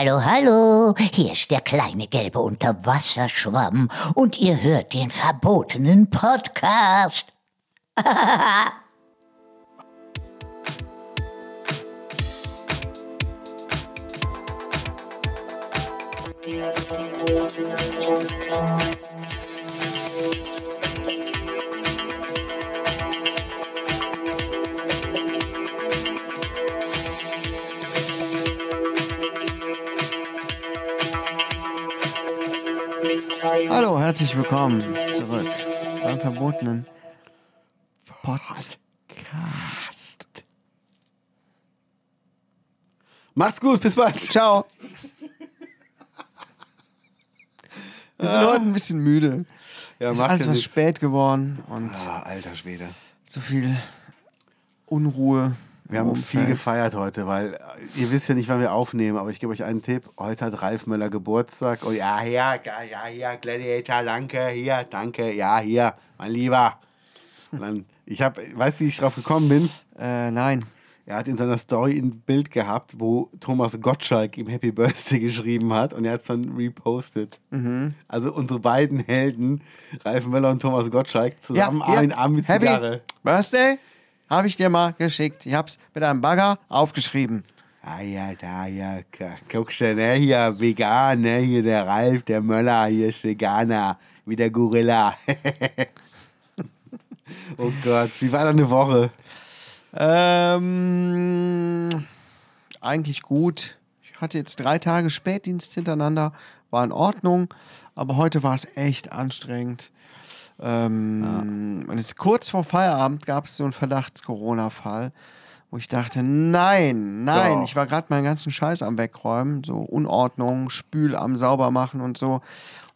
Hallo, hallo, hier ist der kleine gelbe Unterwasserschwamm und ihr hört den verbotenen Podcast. Hallo, herzlich willkommen zurück beim verbotenen Podcast. Macht's gut, bis bald. Ciao. Wir sind heute ein bisschen müde. Ja, Es ist alles was spät geworden und Ah, alter Schwede. so viel Unruhe. Wir haben viel gefeiert heute, weil äh, ihr wisst ja nicht, wann wir aufnehmen, aber ich gebe euch einen Tipp. Heute hat Ralf Möller Geburtstag. Oh ja, ja, ja, ja, hier, Gladiator, danke, hier, danke, ja, hier, mein Lieber. Dann, ich habe, weißt du, wie ich drauf gekommen bin? Äh, nein. Er hat in seiner Story ein Bild gehabt, wo Thomas Gottschalk ihm Happy Birthday geschrieben hat und er hat es dann repostet. Mhm. Also unsere beiden Helden, Ralf Möller und Thomas Gottschalk, zusammen Arm in Arm mit Happy Zigarre. Birthday habe ich dir mal geschickt. Ich hab's mit einem Bagger aufgeschrieben. Ah ja, da, ja, guckst du, ne, hier, vegan, ne, hier der Ralf, der Möller, hier ist Veganer, wie der Gorilla. oh Gott, wie war deine Woche? Ähm, eigentlich gut. Ich hatte jetzt drei Tage Spätdienst hintereinander, war in Ordnung, aber heute war es echt anstrengend. Ähm, Und jetzt kurz vor Feierabend gab es so einen Verdachts-Corona-Fall, wo ich dachte, nein, nein, Doch. ich war gerade meinen ganzen Scheiß am Wegräumen, so Unordnung, Spül am Saubermachen und so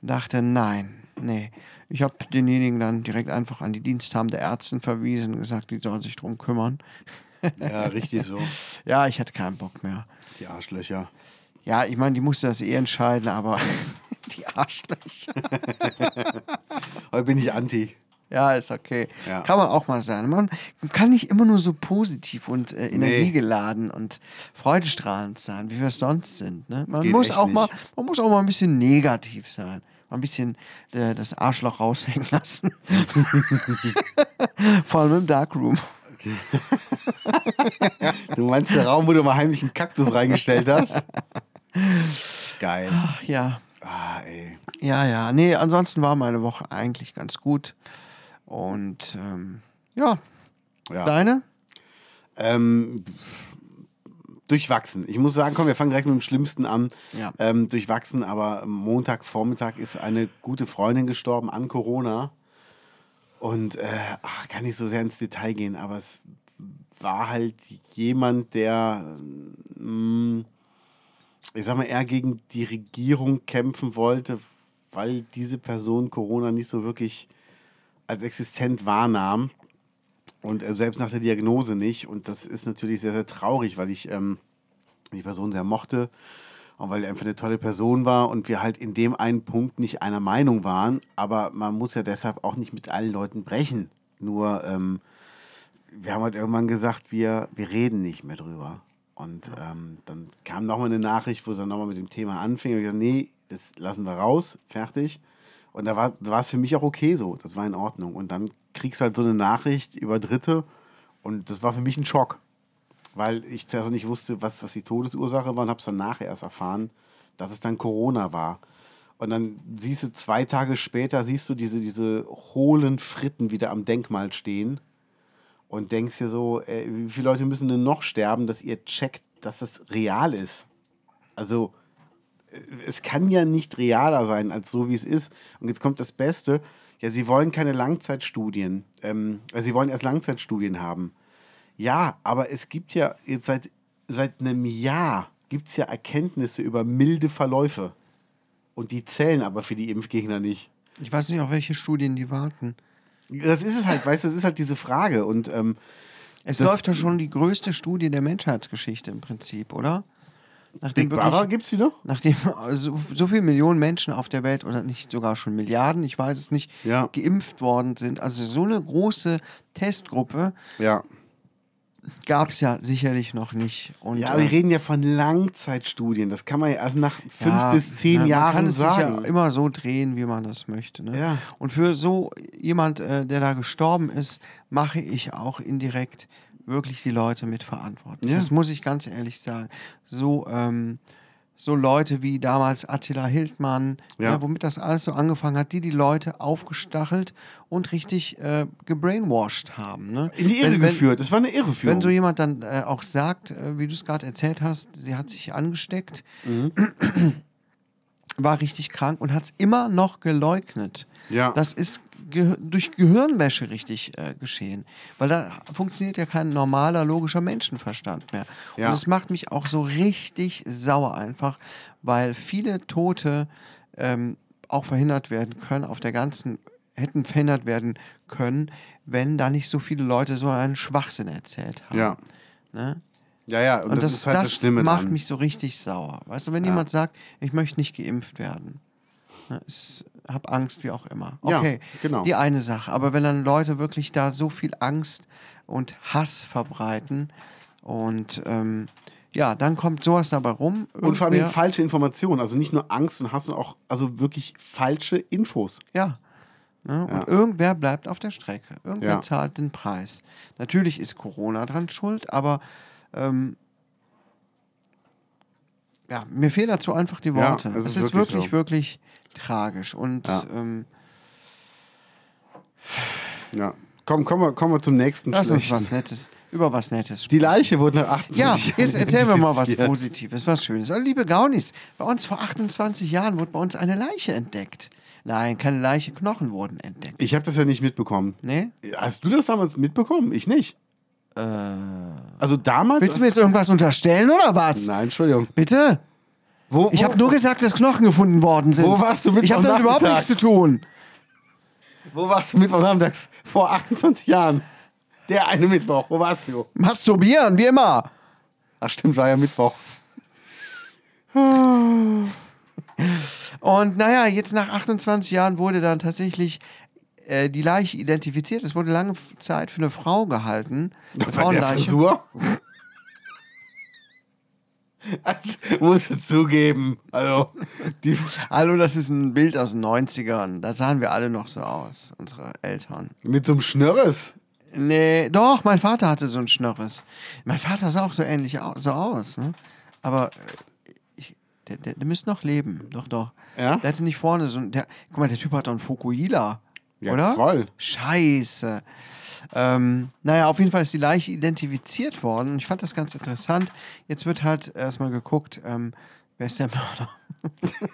und dachte, nein, nee. Ich habe denjenigen dann direkt einfach an die diensthabende Ärztin verwiesen, gesagt, die sollen sich drum kümmern. Ja, richtig so. Ja, ich hatte keinen Bock mehr. Die Arschlöcher. Ja, ich meine, die musste das eh entscheiden, aber die Arschlöcher. Heute bin ich anti. Ja, ist okay. Ja. Kann man auch mal sein. Man kann nicht immer nur so positiv und äh, energiegeladen und freudestrahlend sein, wie wir es sonst sind. Ne? Man, Geht muss auch mal, man muss auch mal ein bisschen negativ sein. Mal ein bisschen äh, das Arschloch raushängen lassen. Vor allem im Darkroom. Du meinst der Raum, wo du mal heimlich einen Kaktus reingestellt hast? Geil. Ach, ja. Ah, ey. Ja, ja. Nee, ansonsten war meine Woche eigentlich ganz gut. Und ähm, ja, Ja. deine? Ähm, durchwachsen. Ich muss sagen, komm, wir fangen direkt mit dem Schlimmsten an. Ja. Ähm, durchwachsen, aber Montagvormittag ist eine gute Freundin gestorben an Corona. Und äh, ach, kann nicht so sehr ins Detail gehen, aber es war halt jemand, der, mm, ich sag mal, eher gegen die Regierung kämpfen wollte, weil diese Person Corona nicht so wirklich als existent wahrnahm. Und äh, selbst nach der Diagnose nicht. Und das ist natürlich sehr, sehr traurig, weil ich ähm, die Person sehr mochte und weil er einfach eine tolle Person war und wir halt in dem einen Punkt nicht einer Meinung waren. Aber man muss ja deshalb auch nicht mit allen Leuten brechen. Nur, ähm, wir haben halt irgendwann gesagt, wir, wir reden nicht mehr drüber. Und ähm, dann kam nochmal eine Nachricht, wo sie dann nochmal mit dem Thema anfing. Und ich gesagt, nee, das lassen wir raus, fertig. Und da war da war es für mich auch okay so, das war in Ordnung. Und dann kriegst du halt so eine Nachricht über Dritte und das war für mich ein Schock, weil ich zuerst noch nicht wusste, was, was die Todesursache war und habe es dann nachher erst erfahren, dass es dann Corona war. Und dann siehst du zwei Tage später, siehst du diese, diese hohlen Fritten wieder am Denkmal stehen und denkst dir so, ey, wie viele Leute müssen denn noch sterben, dass ihr checkt, dass das real ist? Also, äh, es kann ja nicht realer sein als so, wie es ist. Und jetzt kommt das Beste. Ja, sie wollen keine Langzeitstudien. Ähm, also sie wollen erst Langzeitstudien haben. Ja, aber es gibt ja jetzt seit, seit einem Jahr gibt es ja Erkenntnisse über milde Verläufe. Und die zählen aber für die Impfgegner nicht. Ich weiß nicht, auf welche Studien die warten. Das ist es halt, weißt du, das ist halt diese Frage. Und ähm, Es läuft ja schon die größte Studie der Menschheitsgeschichte im Prinzip, oder? Nachdem Big Brother gibt es wieder? nachdem so, so viele Millionen Menschen auf der Welt oder nicht sogar schon Milliarden, ich weiß es nicht, Ja. geimpft worden sind. Also so eine große Testgruppe, Ja. Gab es ja sicherlich noch nicht. Und, Ja, aber wir äh, reden ja von Langzeitstudien. Das kann man ja also nach fünf ja, bis zehn man Jahren kann es sich sagen. ja immer so drehen, wie man das möchte. Ne? Ja. Und für so jemand, äh, der da gestorben ist, mache ich auch indirekt wirklich die Leute mitverantwortlich. Ja. Das muss ich ganz ehrlich sagen. So, ähm, so Leute wie damals Attila Hildmann, Ja. ja. womit das alles so angefangen hat, die die Leute aufgestachelt und richtig äh, gebrainwashed haben. Ne? In die Irre Wenn- geführt. Das war eine Irreführung. wenn so jemand dann äh, auch sagt, äh, wie du es gerade erzählt hast, sie hat sich angesteckt, Mhm. war richtig krank und hat es immer noch geleugnet. Ja. Das ist ge durch Gehirnwäsche richtig äh, geschehen. Weil da funktioniert ja kein normaler, logischer Menschenverstand mehr. Ja. Und es macht mich auch so richtig sauer einfach, weil viele Tote ähm, auch verhindert werden können, auf der ganzen, hätten verhindert werden können, wenn da nicht so viele Leute so einen Schwachsinn erzählt haben. ja. Ne? ja, ja. Und, Und das, das, ist halt das, das macht dran. mich so richtig sauer. Weißt du, wenn jemand sagt, ich möchte nicht geimpft werden, ich habe Angst, wie auch immer. Ja, Okay, genau. die eine Sache. Aber wenn dann Leute wirklich da so viel Angst und Hass verbreiten und ähm, ja, dann kommt sowas dabei rum. Und vor allem falsche Informationen. Also nicht nur Angst und Hass, sondern auch also wirklich falsche Infos. Ja. Ne? Und Ja. irgendwer bleibt auf der Strecke. Irgendwer Ja. zahlt den Preis. Natürlich ist Corona dran schuld, aber ähm, ja, mir fehlen dazu einfach die Ja, Worte. es es ist ist wirklich wirklich, so. wirklich tragisch. Und Ja. ähm, Ja. Komm, kommen wir, kommen wir zum nächsten lass uns was Nettes, über was Nettes Die Leiche wurde nach 28 Ja, Jahren jetzt erzählen wir mal was. Positives, was Schönes. Also, liebe Gaunis, bei uns vor 28 Jahren wurde bei uns eine Leiche entdeckt. Nein, keine Leiche, Knochen wurden entdeckt. Ich habe das ja nicht mitbekommen. Nee? Hast du das damals mitbekommen? Ich nicht. also damals. Willst du mir jetzt irgendwas unterstellen oder was? Nein, Entschuldigung. Bitte? Wo, Ich wo- habe nur gesagt, dass Knochen gefunden worden sind. Wo warst du Ich habe damit überhaupt nichts zu tun. Wo warst du Mittwochnachmittags? Vor 28 Jahren. Der eine Mittwoch. Wo warst du? Masturbieren, wie immer. Ach stimmt, war ja Mittwoch. Und naja, jetzt nach 28 Jahren wurde dann tatsächlich äh, die Leiche identifiziert. Es wurde lange Zeit für eine Frau gehalten. Eine Bei der. Frisur? Also, musst du zugeben. Also, die, Hallo, das ist ein Bild aus den 90ern. Da sahen wir alle noch so aus, unsere Eltern. mit so einem Schnörres. Nee, doch, mein Vater hatte so ein Schnörres. Mein Vater sah auch so ähnlich au so aus, ne? Aber äh, ich, der, der, der müsste noch leben, doch, doch. Ja? Der hatte nicht vorne so ein. Der, guck mal, der Typ hat doch einen Fukuhila. Ja, oder? voll. Scheiße. Ähm, naja, auf jeden Fall ist die Leiche identifiziert worden. Ich fand das ganz interessant. Jetzt wird halt erstmal geguckt, ähm, wer ist der Mörder?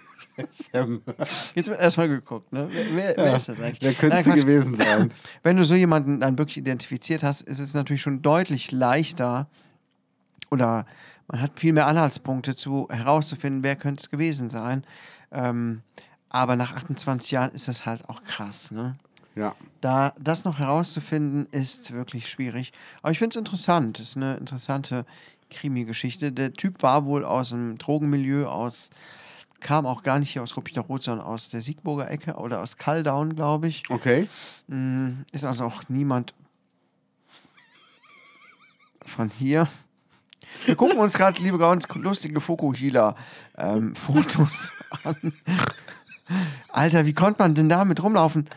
Jetzt wird erstmal geguckt, ne? Wer, wer, wer ist das eigentlich? Wer könnte Nein, gewesen sein? Wenn du so jemanden dann wirklich identifiziert hast, ist es natürlich schon deutlich leichter oder man hat viel mehr Anhaltspunkte zu herauszufinden, wer könnte es gewesen sein. Ähm, aber nach 28 Jahren ist das halt auch krass, ne? Ja. Da das noch herauszufinden, ist wirklich schwierig. Aber ich finde es interessant. Es ist eine interessante Krimi-Geschichte. Der Typ war wohl aus dem Drogenmilieu, aus, kam auch gar nicht hier aus Ruppichteroth, sondern aus der Siegburger Ecke oder aus Kalldaun, glaube ich. Okay. Mm, Ist also auch niemand von hier. Wir gucken uns gerade, liebe ganz lustige Fokuhila-Fotos an. Alter, wie konnte man denn damit rumlaufen?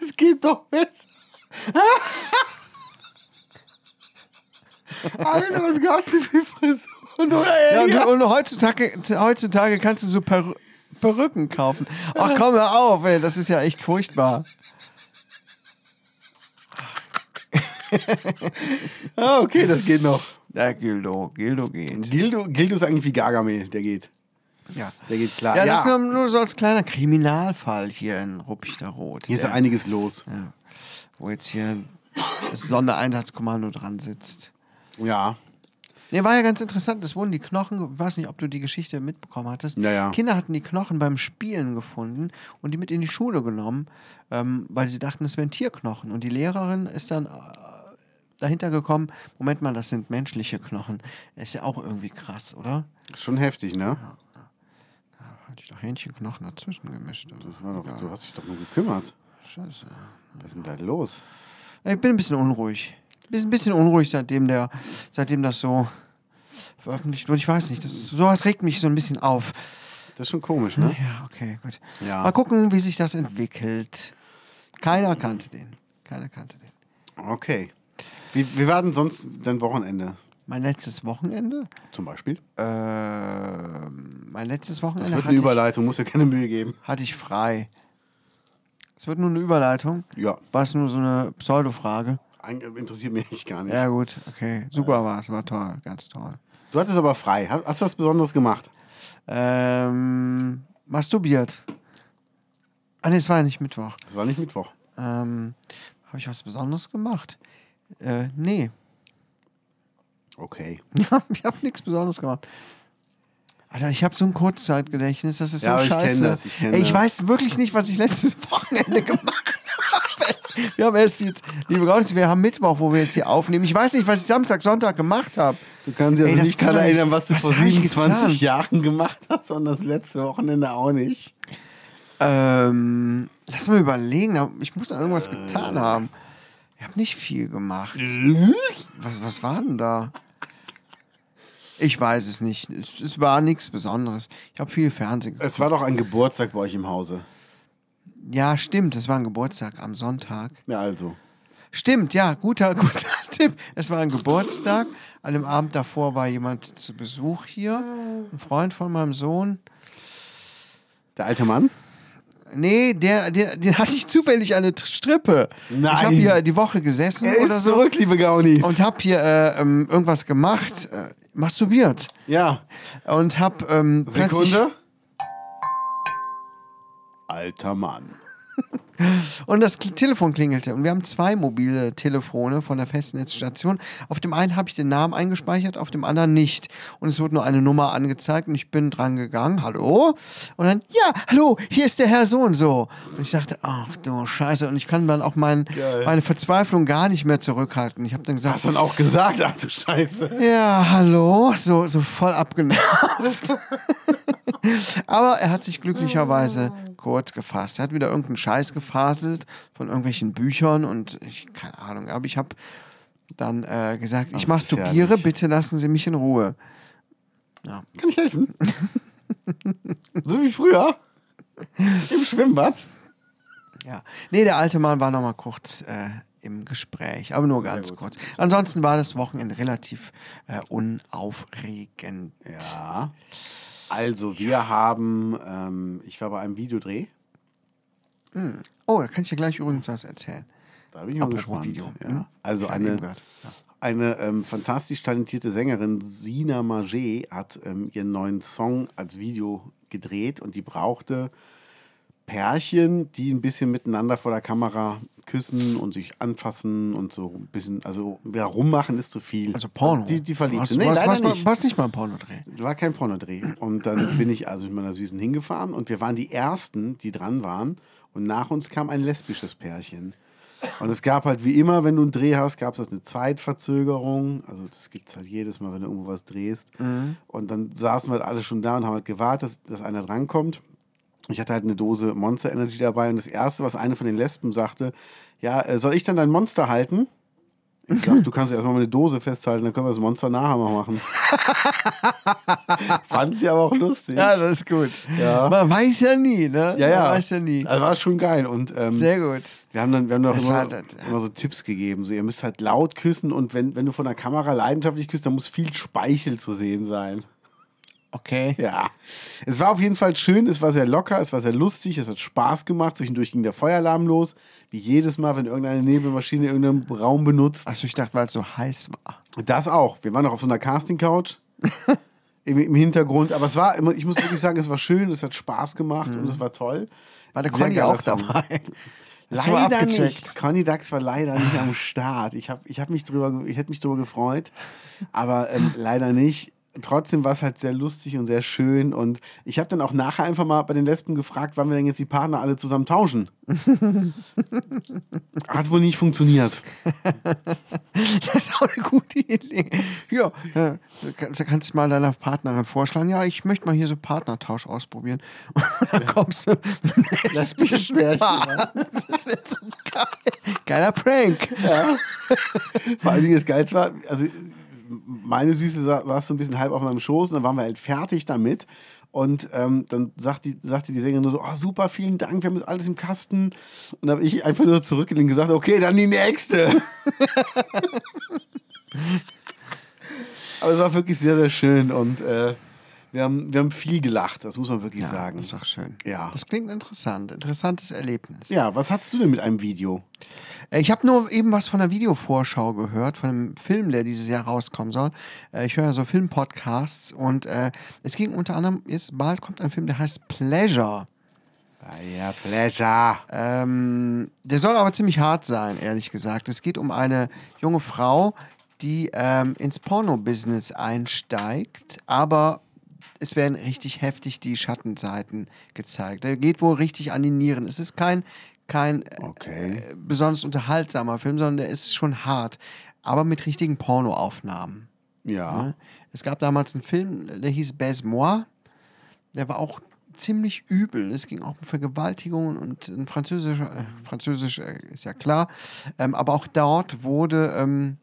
Es geht doch besser. Alter, was gab's denn für Frisuren? Oder Ja, ja, und, heutzutage, heutzutage kannst du so Per Perücken kaufen. Ach komm, hör auf, ey, das ist ja echt furchtbar. ah, okay, das geht noch. Ja, Gildo, Gildo geht. Gildo, Gildo ist eigentlich wie Gargamel, der geht. Ja, Der geht klar. ja Ja, das ist nur, nur so als kleiner Kriminalfall hier in Ruppichteroth. hier ist der- einiges los. Ja. Wo jetzt hier das Sondereinsatzkommando dran sitzt. Ja. Nee, war ja ganz interessant. Es wurden die Knochen, ich weiß nicht, ob du die Geschichte mitbekommen hattest. Ja, ja. Kinder hatten die Knochen beim Spielen gefunden und die mit in die Schule genommen, ähm, weil sie dachten, es wären Tierknochen. Und die Lehrerin ist dann äh, dahinter gekommen, Moment mal, das sind menschliche Knochen. Ist ja auch irgendwie krass, oder? Schon heftig, ne? Hatte ich doch Hähnchenknochen dazwischen gemischt. Das war doch, du hast dich doch nur gekümmert. Scheiße. Was ist denn da los? Ich bin ein bisschen unruhig. bisschen, bisschen unruhig, seitdem, der, seitdem das so veröffentlicht wurde. Ich weiß nicht, das, sowas regt mich so ein bisschen auf. Das ist schon komisch, ne? Ja, okay, gut. Ja. Mal gucken, wie sich das entwickelt. Keiner kannte den. Keiner kannte den. Okay. Wie, wie war denn sonst dein Wochenende Mein letztes Wochenende? zum Beispiel? Äh, mein letztes Wochenende Das wird eine ich, Überleitung, muss dir keine Mühe geben. hatte ich frei. Es wird nur eine Überleitung. Ja. War es nur so eine Pseudo-Frage? Interessiert mich echt gar nicht. Ja, gut, okay. Super war es, war toll, ganz toll. Du hattest aber frei. Hast, du was Besonderes gemacht? Ähm, masturbiert. Ah, nee, es war ja nicht Mittwoch. Das war nicht Mittwoch. Ähm, habe ich was Besonderes gemacht? Äh, nee. Okay. Ja, ich habe nichts Besonderes gemacht. Alter, ich habe so ein Kurzzeitgedächtnis, das ist Ja, so aber ich kenn scheiße. das, ich kenn Ey, ich das. weiß wirklich nicht, was ich letztes Wochenende gemacht habe. Wir haben erst jetzt, liebe Gott, wir haben Mittwoch, wo wir jetzt hier aufnehmen. Ich weiß nicht, was ich Samstag, Sonntag gemacht habe. Du kannst dich Ey, also das nicht nicht- erinnern, was du was vor hab ich 27 getan? Jahren gemacht hast und das letzte Wochenende auch nicht. Ähm, lass mal überlegen, ich muss da irgendwas getan haben. Ich habe nicht viel gemacht. Was, was war denn da? Ich weiß es nicht. Es, es war nichts Besonderes. Ich habe viel Fernsehen geguckt. Es war doch ein Geburtstag bei euch im Hause. Ja, stimmt. Es war ein Geburtstag am Sonntag. Ja, also. Stimmt, ja, guter, guter Tipp. Es war ein Geburtstag. An dem Abend davor war jemand zu Besuch hier. Ein Freund von meinem Sohn. Der alte Mann? Nee, der, der, den hatte ich zufällig an der Strippe. Nein. Ich habe hier die Woche gesessen Er oder ist so zurück, liebe Gaunis. und habe hier äh, ähm, irgendwas gemacht, äh, masturbiert ja. und habe ähm, Sekunde. Alter Mann. Und das Telefon klingelte. Und wir haben zwei mobile Telefone von der Festnetzstation. Auf dem einen habe ich den Namen eingespeichert, auf dem anderen nicht. Und es wurde nur eine Nummer angezeigt und ich bin dran gegangen. Hallo? Und dann, ja, hallo, hier ist der Herr so und so. Und ich dachte, ach du Scheiße. Und ich kann dann auch mein, meine Verzweiflung gar nicht mehr zurückhalten. Ich habe dann gesagt, Hast du dann auch gesagt, ach du Scheiße. ja, hallo, so, so voll abgenervt. Aber er hat sich glücklicherweise kurz gefasst. Er hat wieder irgendeinen Scheiß gefaselt von irgendwelchen Büchern und ich, keine Ahnung, aber ich habe dann äh, gesagt, ich das ist masturbiere, bitte lassen Sie mich in Ruhe. Kann ich helfen? so wie früher. Im Schwimmbad. Ja. Nee, der alte Mann war noch mal kurz äh, im Gespräch, aber nur ganz kurz. Ansonsten war das Wochenende relativ äh, unaufregend. Ja. Also, wir haben, ähm, ich war bei einem Videodreh. Oh, da kann ich dir gleich übrigens was erzählen. Da bin ich mal gespannt. Video, Ja. hm? Also Gerade eine, eben gehört, ja. eine ähm, fantastisch talentierte Sängerin, Sina Maget, hat ähm, ihren neuen Song als Video gedreht und die brauchte Pärchen, die ein bisschen miteinander vor der Kamera küssen und sich anfassen und so ein bisschen, also ja, rummachen ist zu viel. Also Porno. Die, die verliebt sind. Nee, leider was, nicht. was nicht mal ein Pornodreh. War kein Pornodreh. Und dann bin ich also mit meiner Süßen hingefahren und wir waren die Ersten, die dran waren. Und nach uns kam ein lesbisches Pärchen. Und es gab halt wie immer, wenn du einen Dreh hast, gab es eine Zeitverzögerung. Also das gibt es halt jedes Mal, wenn du irgendwo was drehst. Und dann saßen wir halt alle schon da und haben halt gewartet, dass, dass einer drankommt. Ich hatte halt eine Dose Monster Energy dabei und das Erste, was eine von den Lesben sagte, ja, äh, soll ich dann dein Monster halten? Ich sag, du kannst erstmal meine Dose festhalten, dann können wir das Monster nachher mal machen. Fand sie aber auch lustig. Ja, das ist gut. Ja. Man weiß ja nie, ne? ja, ja. Man weiß ja nie. Also war schon geil. Und ähm, Sehr gut. wir haben dann, wir haben dann auch immer, das, ja. immer so Tipps gegeben. So, ihr müsst halt laut küssen und wenn, wenn du von der Kamera leidenschaftlich küsst, dann muss viel Speichel zu sehen sein. Okay. Ja. Es war auf jeden Fall schön, es war sehr locker, es war sehr lustig, es hat Spaß gemacht. Zwischendurch ging der Feueralarm los. Wie jedes Mal, wenn irgendeine Nebelmaschine irgendeinen Raum benutzt. Achso, ich dachte, weil es so heiß war. Das auch. Wir waren noch auf so einer Casting-Couch im, im Hintergrund. Aber es war, immer, ich muss wirklich sagen, es war schön, es hat Spaß gemacht und es war toll. War der Conny auch dabei? Leider nicht. Conny Dax war leider nicht am Start. Ich, hab, ich, hab mich drüber, ich hätte mich drüber gefreut, aber ähm, leider nicht. Trotzdem war es halt sehr lustig und sehr schön. Und ich habe dann auch nachher einfach mal bei den Lesben gefragt, wann wir denn jetzt die Partner alle zusammen tauschen. Hat wohl nicht funktioniert. Das ist auch eine gute Idee. Ja, du kannst, du mal deiner Partnerin vorschlagen, ja, ich möchte mal hier so Partnertausch ausprobieren. Und dann kommst du mit einem lesbischen Pärchen. Das wird so geil. Geiler Prank. Vor allen Dingen das Geilste war, also meine Süße sa- saß so ein bisschen halb auf meinem Schoß und dann waren wir halt fertig damit. Und ähm, dann sagt die, sagte die Sängerin nur so, oh, super, vielen Dank, wir haben jetzt alles im Kasten. Und dann habe ich einfach nur zurückgelehnt und gesagt, okay, dann die nächste. Aber es war wirklich sehr, sehr schön und äh, wir, haben, wir haben viel gelacht, das muss man wirklich sagen. Das ist doch schön. Ja. Das klingt interessant. Interessantes Erlebnis. Ja, was hattest du denn mit einem Video? Äh, Ich habe nur eben was von der Videovorschau gehört, von einem Film, der dieses Jahr rauskommen soll. Äh, Ich höre ja so Filmpodcasts und äh, es ging unter anderem, jetzt bald kommt ein Film, der heißt Pleasure. Ah, ja, Pleasure. Ähm, der soll aber ziemlich hart sein, ehrlich gesagt. Es geht um eine junge Frau, die ähm, ins Porno-Business einsteigt, aber es werden richtig heftig die Schattenseiten gezeigt. Er geht wohl richtig an die Nieren. Es ist kein, kein Okay. äh, besonders unterhaltsamer Film, sondern der ist schon hart, aber mit richtigen Pornoaufnahmen. Ja. Ne? Es gab damals einen Film, der hieß Baise-moi. Der war auch ziemlich übel. Es ging auch um Vergewaltigungen und ein französischer, äh, französisch äh, ist ja klar, ähm, aber auch dort wurde, ähm,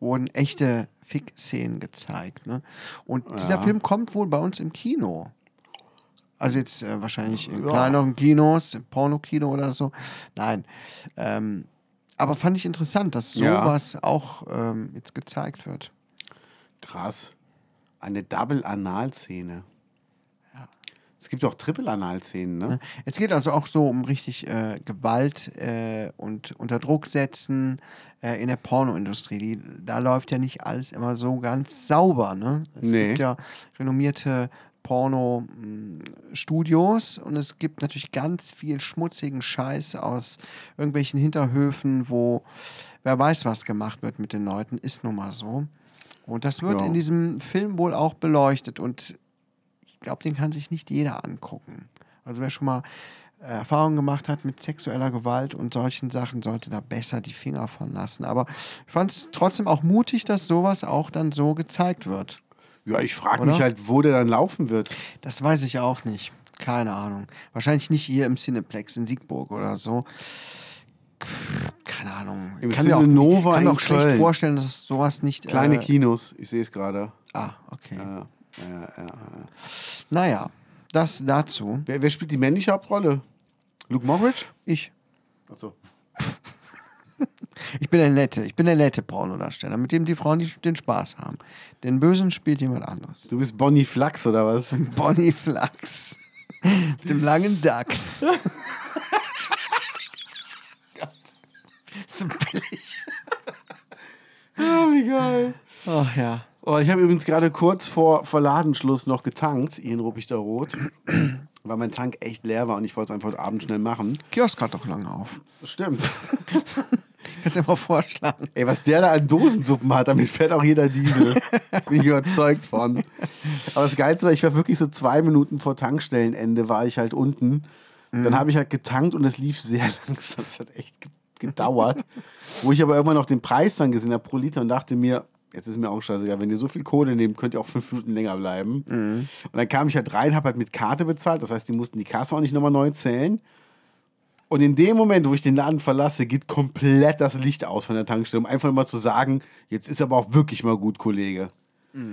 wurden echte Fick-Szenen gezeigt. Ne? Und dieser Film kommt wohl bei uns im Kino. Also jetzt äh, wahrscheinlich in kleineren Kinos, im Pornokino oder so. Nein. Ähm, aber fand ich interessant, dass Ja. sowas auch ähm, jetzt gezeigt wird. Krass. Eine Double-Anal-Szene. Es gibt auch Triple-Anal-Szenen, ne? Es geht also auch so um richtig äh, Gewalt äh, und unter Druck setzen äh, in der Pornoindustrie. Die, da läuft ja nicht alles immer so ganz sauber. Ne? Es Nee. gibt ja renommierte Porno-Studios und es gibt natürlich ganz viel schmutzigen Scheiß aus irgendwelchen Hinterhöfen, wo wer weiß, was gemacht wird mit den Leuten, ist nun mal so. Und das wird Ja. in diesem Film wohl auch beleuchtet und ich glaube, den kann sich nicht jeder angucken. Also wer schon mal äh, Erfahrungen gemacht hat mit sexueller Gewalt und solchen Sachen, sollte da besser die Finger von lassen. Aber ich fand es trotzdem auch mutig, dass sowas auch dann so gezeigt wird. Ja, ich frage mich halt, wo der dann laufen wird. Das weiß ich auch nicht. Keine Ahnung. Wahrscheinlich nicht hier im Cineplex in Siegburg oder so. Keine Ahnung. Im kann mir auch, Cinenova kann mir auch schlecht Köln. vorstellen, dass sowas nicht. Kleine äh, Kinos, ich sehe es gerade. Ah, okay. Ja, ja, ja. Naja, das dazu. Wer, wer spielt die männliche Hauptrolle? Luke Mockridge? Ich. Achso. Ich bin der nette, ich bin der nette Pornodarsteller, mit dem die Frauen die, den Spaß haben. Den Bösen spielt jemand anderes. Du bist Bonnie Flachs oder was? Bonnie Flachs. mit dem langen Dachs. Gott. So billig. Oh, wie geil. Oh ja. Oh, ich habe übrigens gerade kurz vor, vor Ladenschluss noch getankt, in Ruppichter Rot, weil mein Tank echt leer war und ich wollte es einfach heute Abend schnell machen. Kiosk hat doch lange auf. Das stimmt. Kannst du mal vorschlagen. Ey, was der da an Dosensuppen hat, damit fährt auch jeder Diesel. Bin ich überzeugt von. Aber das Geilste war, ich war wirklich so zwei Minuten vor Tankstellenende, war ich halt unten. Dann habe ich halt getankt und es lief sehr langsam. Das hat echt ge- gedauert. Wo ich aber irgendwann noch den Preis dann gesehen habe pro Liter und dachte mir, jetzt ist mir auch scheißegal, wenn ihr so viel Kohle nehmt, könnt ihr auch fünf Minuten länger bleiben. Und dann kam ich halt rein, habe halt mit Karte bezahlt. Das heißt, die mussten die Kasse auch nicht nochmal neu zählen. Und in dem Moment, wo ich den Laden verlasse, geht komplett das Licht aus von der Tankstelle, um einfach mal zu sagen, jetzt ist aber auch wirklich mal gut, Kollege.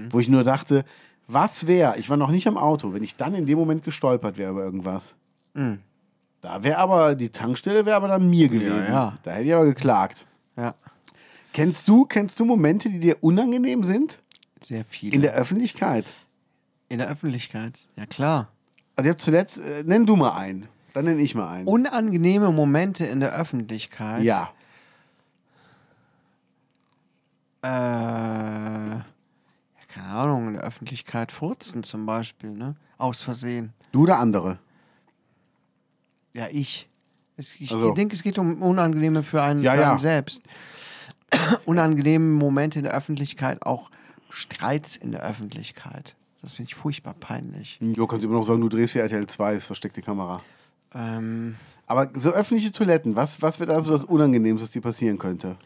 Wo ich nur dachte, was wäre, ich war noch nicht am Auto, wenn ich dann in dem Moment gestolpert wäre über irgendwas. Da wäre aber, die Tankstelle wäre aber dann mir gewesen. ja. Da hätte ich aber geklagt. Ja. Kennst du, kennst du Momente, die dir unangenehm sind? Sehr viele. In der Öffentlichkeit? In der Öffentlichkeit. Ja, klar. Also ich habe zuletzt, äh, nenn du mal einen. Dann nenn ich mal einen. Unangenehme Momente in der Öffentlichkeit. ja. Äh, ja, keine Ahnung, in der Öffentlichkeit furzen zum Beispiel, ne? Aus Versehen. Du oder andere? Ja, ich. Es, ich Also- denke, es geht um Unangenehme für einen, Ja, für ja. einen selbst. Unangenehme Momente in der Öffentlichkeit, auch Streits in der Öffentlichkeit. Das finde ich furchtbar peinlich. Du kannst immer noch sagen, du drehst für RTL 2, ist versteckte Kamera. Ähm, Aber so öffentliche Toiletten, was, was wäre da so das Unangenehmste, was dir passieren könnte?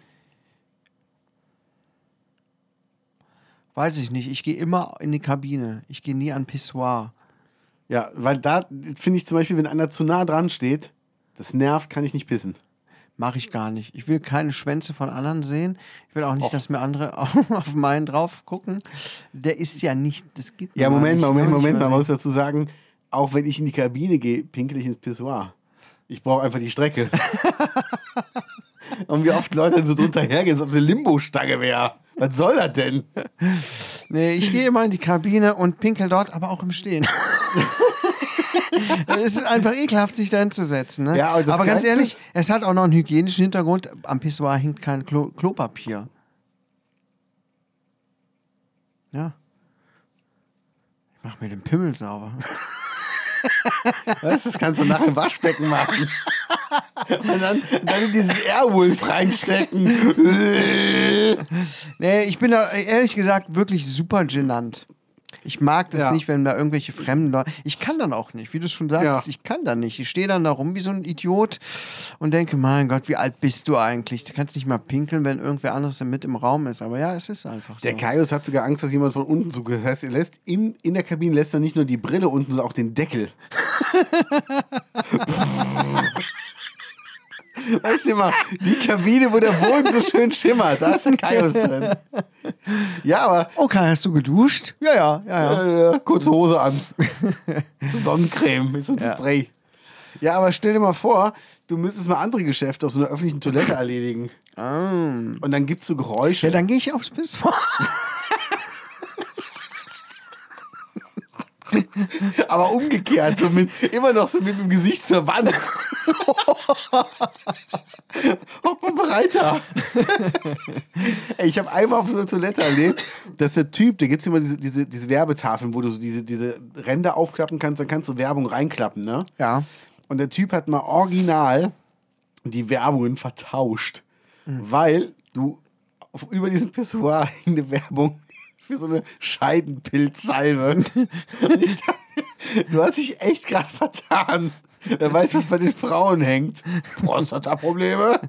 weiß ich nicht. Ich gehe immer in die Kabine. Ich gehe nie an Pissoir. Ja, weil da finde ich zum Beispiel, wenn einer zu nah dran steht, das nervt, kann ich nicht pissen. Mache ich gar nicht. Ich will keine Schwänze von anderen sehen. Ich will auch nicht, dass mir andere auf meinen drauf gucken. Der ist ja nicht, das geht Ja, Moment mal, Moment, Moment mal, man muss dazu sagen, auch wenn ich in die Kabine gehe, pinkel ich ins Pissoir. Ich brauche einfach die Strecke. Und wie oft Leute so drunter hergehen, als ob eine Limbo-Stange wäre. Was soll das denn? Nee, ich gehe immer in die Kabine und pinkel dort, aber auch im Stehen. es ist einfach ekelhaft, sich da hinzusetzen. Ne? Ja, aber ganz ehrlich, es hat auch noch einen hygienischen Hintergrund. Am Pissoir hängt kein Klo Klopapier. Ja. Mach mir den Pimmel sauber. Was? Das kannst du nachher im Waschbecken machen. Und dann, dann in diesen Airwolf reinstecken. Nee, ich bin da ehrlich gesagt wirklich super genannt. Ich mag das Ja. nicht, wenn da irgendwelche fremden Leute. Ich kann dann auch nicht, wie du schon sagst, Ja. ich kann dann nicht. Ich stehe dann da rum wie so ein Idiot und denke, mein Gott, wie alt bist du eigentlich? Du kannst nicht mal pinkeln, wenn irgendwer anderes mit im Raum ist. Aber ja, es ist einfach so. Der Kaius hat sogar Angst, dass jemand von unten. Das heißt, er lässt in, in der Kabine lässt er nicht nur die Brille unten, sondern auch den Deckel. weißt du mal, die Kabine, wo der Boden so schön schimmert, da ist der Kaius drin. Ja, aber Okay, hast du geduscht? Ja, ja, ja, ja. äh, kurze Hose an. Sonnencreme mit so einem Spray. Ja, aber stell dir mal vor, du müsstest mal andere Geschäfte auf so einer öffentlichen Toilette erledigen. Und dann gibt's so Geräusche. Ja, dann gehe ich aufs Pissoir. Aber umgekehrt, so mit, immer noch so mit dem Gesicht zur Wand. Hopp mal breiter. Ey, ich habe einmal auf so einer Toilette erlebt, dass der Typ, da gibt es immer diese, diese, diese Werbetafeln, wo du so diese, diese Ränder aufklappen kannst, dann kannst du Werbung reinklappen, ne? Ja. Und der Typ hat mal original die Werbungen vertauscht, weil du über diesem Pissoir hing eine Werbung für so eine Scheidenpilzsalbe. Du hast dich echt gerade vertan. Wer weiß, was bei den Frauen hängt. Prostata-Probleme.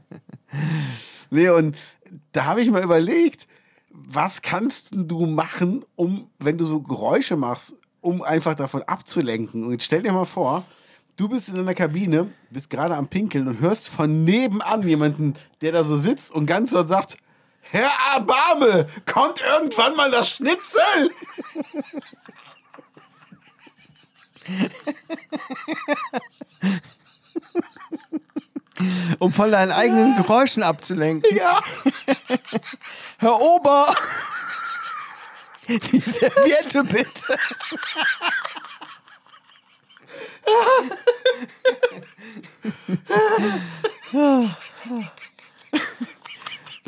Nee, und da habe ich mal überlegt, was kannst du machen, um, wenn du so Geräusche machst, um einfach davon abzulenken? Und jetzt stell dir mal vor, du bist in einer Kabine, bist gerade am Pinkeln und hörst von nebenan jemanden, der da so sitzt und ganz dort sagt, Herr Abame, kommt irgendwann mal das Schnitzel? Um von deinen eigenen Geräuschen abzulenken. Ja. Herr Ober! Die Serviette bitte.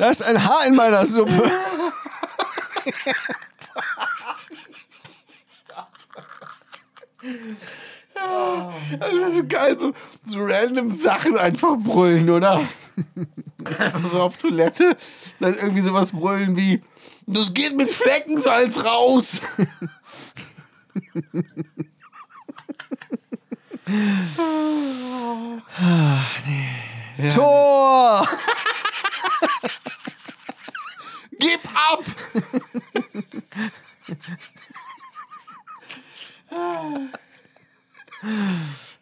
Da ist ein Haar in meiner Suppe. Das ist so geil, so, so random Sachen einfach brüllen, oder? Einfach so auf Toilette, dann irgendwie sowas brüllen wie, das geht mit Fleckensalz raus. Tor! Gib ab!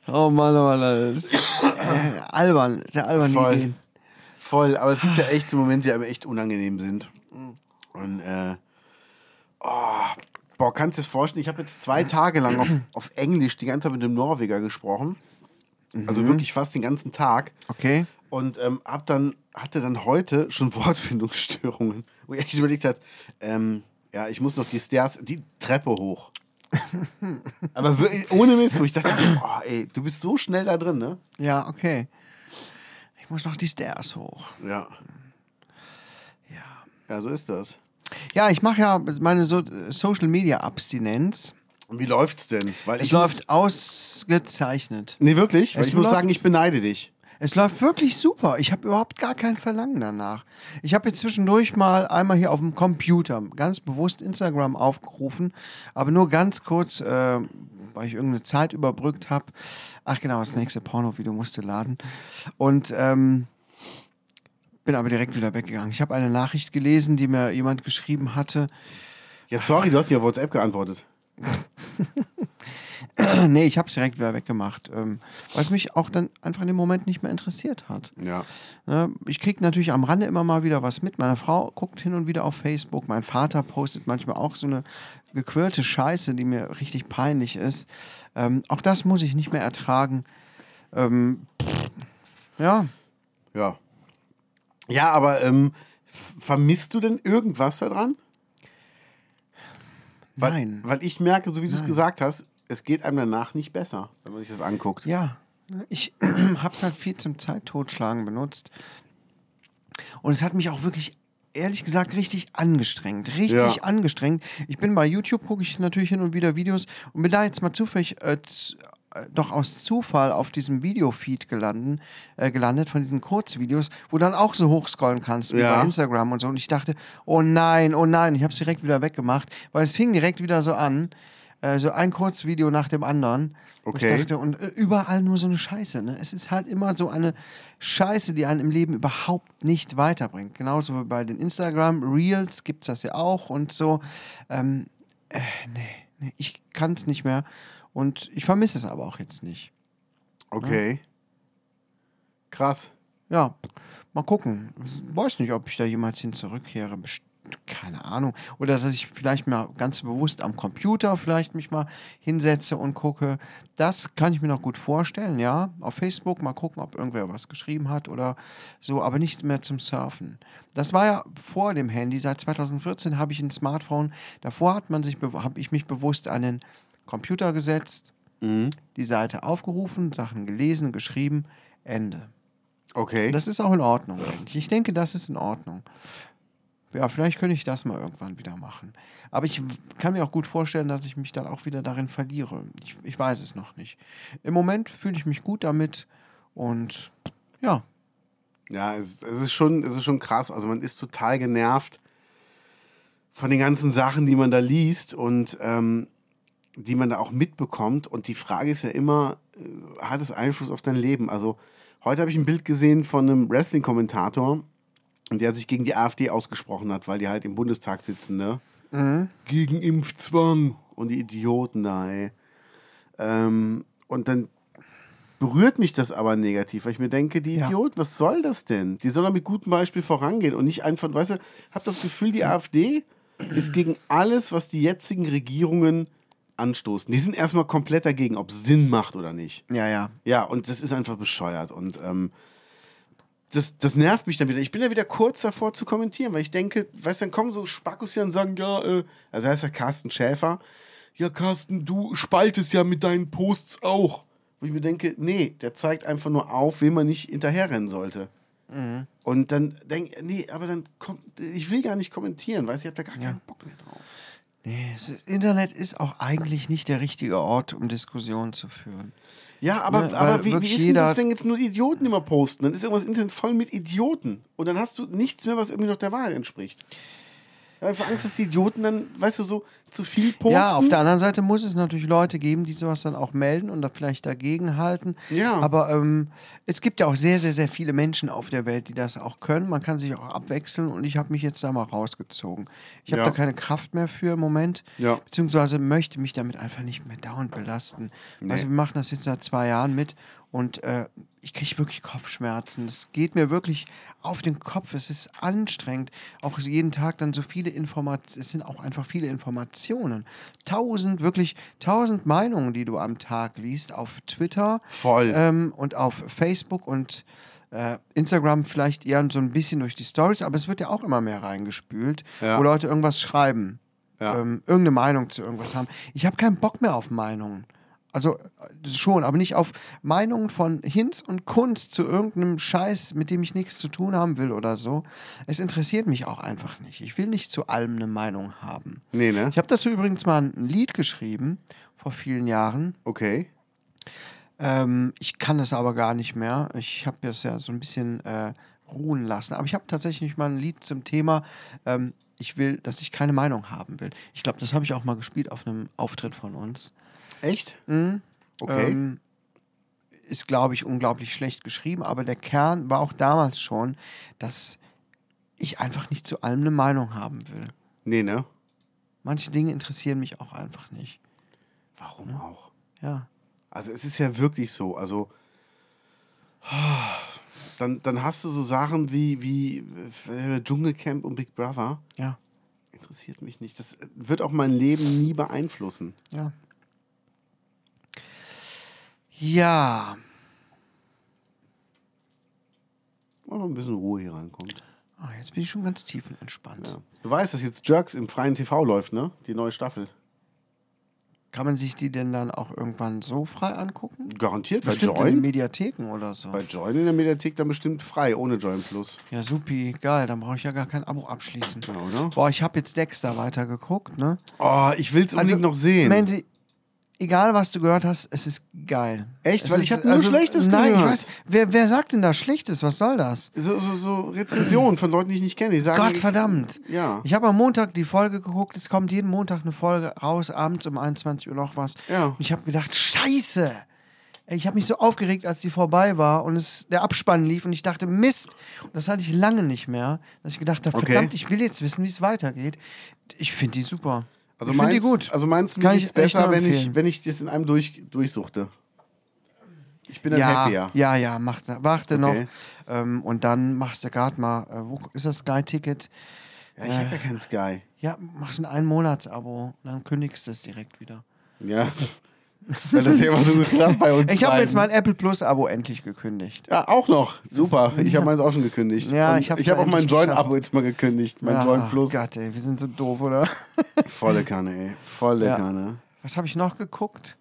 Oh Mann, oh Mann, das ist äh, albern. Sehr albern, Voll. Ideen. Voll, aber es gibt ja echt so Momente, die aber echt unangenehm sind. Und, äh, oh, boah, kannst du dir das vorstellen? Ich habe jetzt zwei Tage lang auf, auf Englisch die ganze Zeit mit dem Norweger gesprochen. Also wirklich fast den ganzen Tag. Okay. Und ähm, hab dann, hatte dann heute schon Wortfindungsstörungen, wo ich echt überlegt hat, ähm, ja, ich muss noch die Stairs, die Treppe hoch. Aber wirklich, ohne Mist, wo ich dachte so, oh, ey, du bist so schnell da drin, ne? Ja, okay. Ich muss noch die Stairs hoch. Ja. Ja. Ja, so ist das. Ja, ich mache ja meine so Social Media Abstinenz. Und wie läuft's denn? Weil Es läuft ausgezeichnet. Nee, wirklich? Weil Es ich muss sagen, ich beneide dich. Es läuft wirklich super. Ich habe überhaupt gar kein Verlangen danach. Ich habe jetzt zwischendurch mal einmal hier auf dem Computer ganz bewusst Instagram aufgerufen, aber nur ganz kurz, äh, weil ich irgendeine Zeit überbrückt habe. Ach genau, das nächste Porno-Video musste laden. Und ähm, bin aber direkt wieder weggegangen. Ich habe eine Nachricht gelesen, die mir jemand geschrieben hatte. Ja, sorry, du hast ja WhatsApp geantwortet. nee, ich habe es direkt wieder weggemacht, ähm, es mich auch dann einfach in dem Moment nicht mehr interessiert hat. Ja. Ne, ich kriege natürlich am Rande immer mal wieder was mit. Meine Frau guckt hin und wieder auf Facebook. Mein Vater postet manchmal auch so eine gequirlte Scheiße, die mir richtig peinlich ist. Ähm, auch das muss ich nicht mehr ertragen. Ähm, ja, Ja. Ja, aber ähm, vermisst du denn irgendwas daran? Weil, nein. Weil ich merke, so wie du es gesagt hast, es geht einem danach nicht besser, wenn man sich das anguckt. Ja, ich habe es halt viel zum Zeittotschlagen benutzt. Und es hat mich auch wirklich, ehrlich gesagt, richtig angestrengt. Richtig Ja. angestrengt. Ich bin bei YouTube, gucke ich natürlich hin und wieder Videos und bin da jetzt mal zufällig, äh, äh, doch aus Zufall auf diesem Videofeed gelandet, äh, gelandet von diesen Kurzvideos, wo du dann auch so hochscrollen kannst wie Ja. bei Instagram und so. Und ich dachte, oh nein, oh nein, ich habe es direkt wieder weggemacht, weil es fing direkt wieder so an. Äh, so ein Kurzvideo nach dem anderen. Okay. Ich dachte, und äh, überall nur so eine Scheiße. Ne? Es ist halt immer so eine Scheiße, die einen im Leben überhaupt nicht weiterbringt. Genauso wie bei den Instagram Reels gibt es das ja auch und so. Ähm, äh, nee, nee, ich kann es nicht mehr. Und ich vermisse es aber auch jetzt nicht. Okay. Krass. Ja, mal gucken. Weiß nicht, ob ich da jemals hin zurückkehre. Best keine Ahnung. Oder dass ich vielleicht mal ganz bewusst am Computer vielleicht mich mal hinsetze und gucke. Das kann ich mir noch gut vorstellen, ja. Auf Facebook mal gucken, ob irgendwer was geschrieben hat oder so, aber nicht mehr zum Surfen. Das war ja vor dem Handy. Seit 2014 habe ich ein Smartphone. Davor hat man sich, habe ich mich bewusst an den Computer gesetzt, die Seite aufgerufen, Sachen gelesen, geschrieben, Ende. Okay. Das ist auch in Ordnung, denke ich. Ich denke, das ist in Ordnung. Ja, vielleicht könnte ich das mal irgendwann wieder machen. Aber ich kann mir auch gut vorstellen, dass ich mich dann auch wieder darin verliere. Ich, ich weiß es noch nicht. Im Moment fühle ich mich gut damit und ja, Ja, es, es, ist schon, es ist schon krass. Also man ist total genervt von den ganzen Sachen, die man da liest und ähm, die man da auch mitbekommt. Und die Frage ist ja immer, äh, hat es Einfluss auf dein Leben? Also heute habe ich ein Bild gesehen von einem Wrestling-Kommentator, der sich gegen die AfD ausgesprochen hat, weil die halt im Bundestag sitzen, ne? Gegen Impfzwang und die Idioten da, ey. Ähm, und dann berührt mich das aber negativ, weil ich mir denke, die Ja. Idioten, was soll das denn? Die sollen doch mit gutem Beispiel vorangehen und nicht einfach, weißt du, hab das Gefühl, die AfD ist gegen alles, was die jetzigen Regierungen anstoßen. Die sind erstmal komplett dagegen, ob es Sinn macht oder nicht. ja, ja. Ja, und das ist einfach bescheuert. Und ähm, das, das nervt mich dann wieder. Ich bin ja wieder kurz davor zu kommentieren, weil ich denke, weißt du, dann kommen so Spackos hier und sagen, ja, äh, also heißt ja Carsten Schäfer, ja, Carsten, du spaltest ja mit deinen Posts auch. Wo ich mir denke, nee, der zeigt einfach nur auf, wem man nicht hinterherrennen sollte. Und dann denke ich, nee, aber dann kommt, ich will gar nicht kommentieren, weißt du, ich habe da gar keinen Bock mehr drauf. Nee, das Internet ist auch eigentlich nicht der richtige Ort, um Diskussionen zu führen. Ja, aber, Ne, aber wie, wie ist denn das, wenn jetzt nur die Idioten immer posten? Dann ist irgendwas Internet voll mit Idioten. Und dann hast du nichts mehr, was irgendwie noch der Wahrheit entspricht. Ja, einfach Angst, dass die Idioten dann, weißt du, so zu viel posten. Ja, auf der anderen Seite muss es natürlich Leute geben, die sowas dann auch melden und da vielleicht dagegen halten. Ja. Aber ähm, es gibt ja auch sehr, sehr, sehr viele Menschen auf der Welt, die das auch können. Man kann sich auch abwechseln und ich habe mich jetzt da mal rausgezogen. Ich habe Ja. da keine Kraft mehr für im Moment. Ja. Beziehungsweise möchte mich damit einfach nicht mehr dauernd belasten. Also wir machen das jetzt seit zwei Jahren mit und äh, ich kriege wirklich Kopfschmerzen. Es geht mir wirklich auf den Kopf. Es ist anstrengend. Auch jeden Tag dann so viele Informationen. Es sind auch einfach viele Informationen. Tausend, wirklich tausend Meinungen, die du am Tag liest auf Twitter. Voll. Ähm, und auf Facebook und äh, Instagram vielleicht eher so ein bisschen durch die Stories, aber es wird ja auch immer mehr reingespült, Ja. wo Leute irgendwas schreiben, Ja. ähm, irgendeine Meinung zu irgendwas haben. Ich habe keinen Bock mehr auf Meinungen. Also äh, schon, aber nicht auf Meinungen von Hinz und Kunst zu irgendeinem Scheiß, mit dem ich nichts zu tun haben will oder so. Es interessiert mich auch einfach nicht. Ich will nicht zu allem eine Meinung haben. Nee, ne? Ich habe dazu übrigens mal ein Lied geschrieben vor vielen Jahren. Okay. Ähm, ich kann es aber gar nicht mehr. Ich habe das ja so ein bisschen äh, ruhen lassen. Aber ich habe tatsächlich mal ein Lied zum Thema. Ähm, ich will, dass ich keine Meinung haben will. Ich glaube, das habe ich auch mal gespielt auf einem Auftritt von uns. Echt? Okay. Ähm, ist, glaube ich, unglaublich schlecht geschrieben, aber der Kern war auch damals schon, dass ich einfach nicht zu allem eine Meinung haben will. nee, ne? Manche Dinge interessieren mich auch einfach nicht. Warum auch? Ja. Also es ist ja wirklich so. Also dann, dann hast du so Sachen wie, wie äh, Dschungelcamp und Big Brother. Ja. Interessiert mich nicht. Das wird auch mein Leben nie beeinflussen. Ja. Ja. Mal ein bisschen Ruhe hier reinkommt. Ah, jetzt bin ich schon ganz tiefenentspannt. Ja. Du weißt, dass jetzt Jerks im freien TV läuft, ne? Die neue Staffel. Kann man sich die denn dann auch irgendwann so frei angucken? Garantiert bei Bestimmt in den Join. Mediatheken oder so. Bei Join in der Mediathek dann bestimmt frei, ohne Join Plus. Ja, supi, geil. Dann brauche ich ja gar kein Abo abschließen. Ja, oder? Boah, ich habe jetzt Dexter weitergeguckt, ne? Oh, ich will es unbedingt noch sehen. Mandy, egal was du gehört hast, es ist geil. Echt? Es Weil ich hab nur Schlechtes nein, gehört. ich weiß. Wer, wer sagt denn da Schlechtes? Was soll das? so, so, so Rezensionen von Leuten, die ich nicht kenne. Die sagen, Gott verdammt. Ja. Ich habe am Montag die Folge geguckt. Es kommt jeden Montag eine Folge raus, abends um 21 Uhr noch was. Ja. Und ich habe gedacht, Scheiße. Ich habe mich so aufgeregt, als die vorbei war und es, der Abspann lief und ich dachte, Mist. Und das hatte ich lange nicht mehr, dass ich gedacht habe, Okay. verdammt, ich will jetzt wissen, wie es weitergeht. Ich finde die super. Also ich finde die meinst, gut. also Kann mir geht's besser, wenn ich, wenn ich das in einem durch, durchsuchte? Ich bin dann ja, happier. ja, ja, mach, warte Okay. noch. Ähm, und dann machst du gerade mal, äh, wo ist das Sky-Ticket? Ja, ich habe ja keinen Sky. Ja, machst ein Ein-Monats-Abo, dann kündigst du es direkt wieder. Ja. Weil das ja immer so geklappt bei uns. Ich habe jetzt mein Apple Plus-Abo endlich gekündigt. Ja, auch noch. Super. Ich habe meins auch schon gekündigt. Ja, Und ich hab's ich habe auch mein endlich Join-Abo jetzt mal gekündigt. Mein Ja, Join Plus. Gott, ey, wir sind so doof, oder? Volle Kanne, ey. Volle Ja. Kanne. Was habe ich noch geguckt?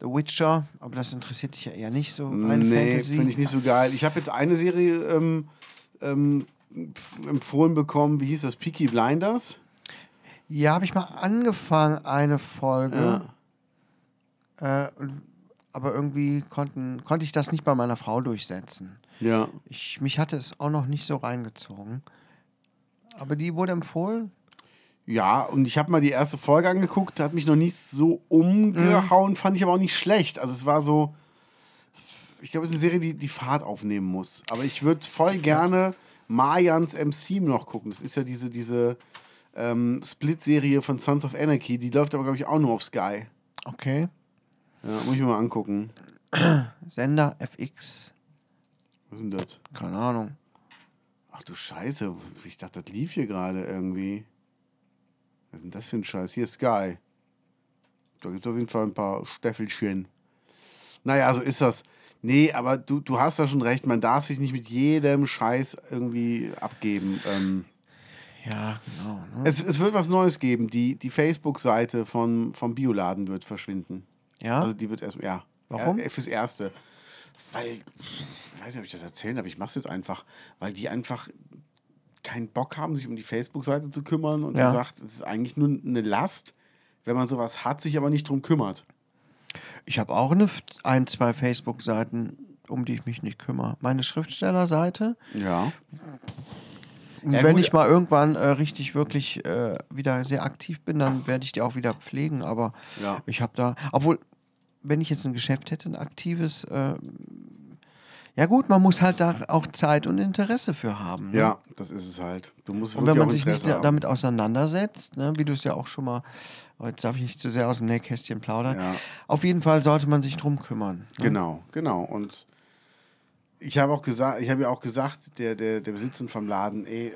The Witcher, aber das interessiert dich ja eher nicht so. Rein Nee, finde ich nicht so geil. Ich habe jetzt eine Serie ähm, ähm, pf- empfohlen bekommen. Wie hieß das? Peaky Blinders. Ja, habe ich mal angefangen, eine Folge. Äh, aber irgendwie konnten, konnte ich das nicht bei meiner Frau durchsetzen. Ja. Ich, mich hatte es auch noch nicht so reingezogen. Aber die wurde empfohlen. Ja, und ich habe mal die erste Folge angeguckt, hat mich noch nicht so umgehauen, fand ich aber auch nicht schlecht. Also es war so, ich glaube, es ist eine Serie, die die Fahrt aufnehmen muss. Aber ich würde voll gerne Mayans MC noch gucken. Das ist ja diese, diese ähm, Split-Serie von Sons of Anarchy. Die läuft aber, glaube ich, auch nur auf Sky. Okay. Ja, muss ich mir mal angucken. Sender FX. Was ist denn das? Keine Ahnung. Ach du Scheiße, ich dachte, das lief hier gerade irgendwie. Was ist denn das für ein Scheiß? Hier ist Sky. Da gibt es auf jeden Fall ein paar Steffelchen. Naja, so ist das. Nee, aber du, du hast da schon recht, man darf sich nicht mit jedem Scheiß irgendwie abgeben. Ähm, Ja, genau. Ne? es, es wird was Neues geben. Die, die Facebook-Seite von, vom Bioladen wird verschwinden. Ja? Also die wird erstmal, ja. Warum? Ja, fürs Erste. Weil, ich weiß nicht, ob ich das erzählen, aber ich mache es jetzt einfach, weil die einfach keinen Bock haben, sich um die Facebook-Seite zu kümmern und Ja. er sagt, es ist eigentlich nur eine Last, wenn man sowas hat, sich aber nicht drum kümmert. Ich habe auch eine, ein, zwei Facebook-Seiten, um die ich mich nicht kümmere. Meine Schriftstellerseite. Ja. Und Ja, wenn gut. ich mal irgendwann äh, richtig, wirklich äh, wieder sehr aktiv bin, dann werde ich die auch wieder pflegen. Aber Ja. ich habe da, obwohl, wenn ich jetzt ein Geschäft hätte, ein aktives, äh, ja gut, man muss halt da auch Zeit und Interesse für haben. Ne? Ja, das ist es halt. Du musst Und wenn man sich nicht haben. damit auseinandersetzt, ne, wie du es ja auch schon mal, oh, jetzt darf ich nicht zu sehr aus dem Nähkästchen plaudern, Ja. auf jeden Fall sollte man sich drum kümmern. Ne? Genau, genau. Und ich habe auch gesagt, ich habe ja auch gesagt, der, der, der Besitzerin vom Laden, ey,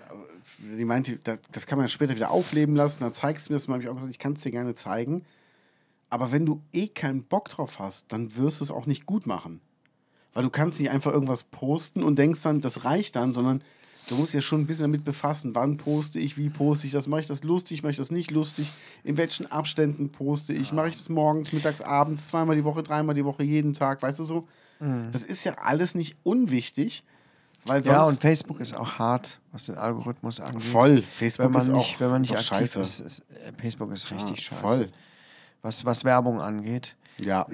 die meinte, das, das kann man später wieder aufleben lassen, dann zeigst du mir das mal, habe ich auch gesagt, ich kann es dir gerne zeigen. Aber wenn du eh keinen Bock drauf hast, dann wirst du es auch nicht gut machen. Weil du kannst nicht einfach irgendwas posten und denkst dann, das reicht dann, sondern du musst ja schon ein bisschen damit befassen, wann poste ich, wie poste ich das, mache ich das lustig, mache ich das nicht lustig, in welchen Abständen poste ich, mache ich das morgens, mittags, abends, zweimal die Woche, dreimal die Woche, jeden Tag, weißt du so? Das ist ja alles nicht unwichtig, weil sonst... Ja, und Facebook ist auch hart, was den Algorithmus angeht. Voll. Facebook wenn man ist nicht, auch- wenn man ist nicht auch aktiv scheiße. ist, ist, äh, Facebook ist richtig Ja, scheiße. voll. Was, was Werbung angeht. Ja.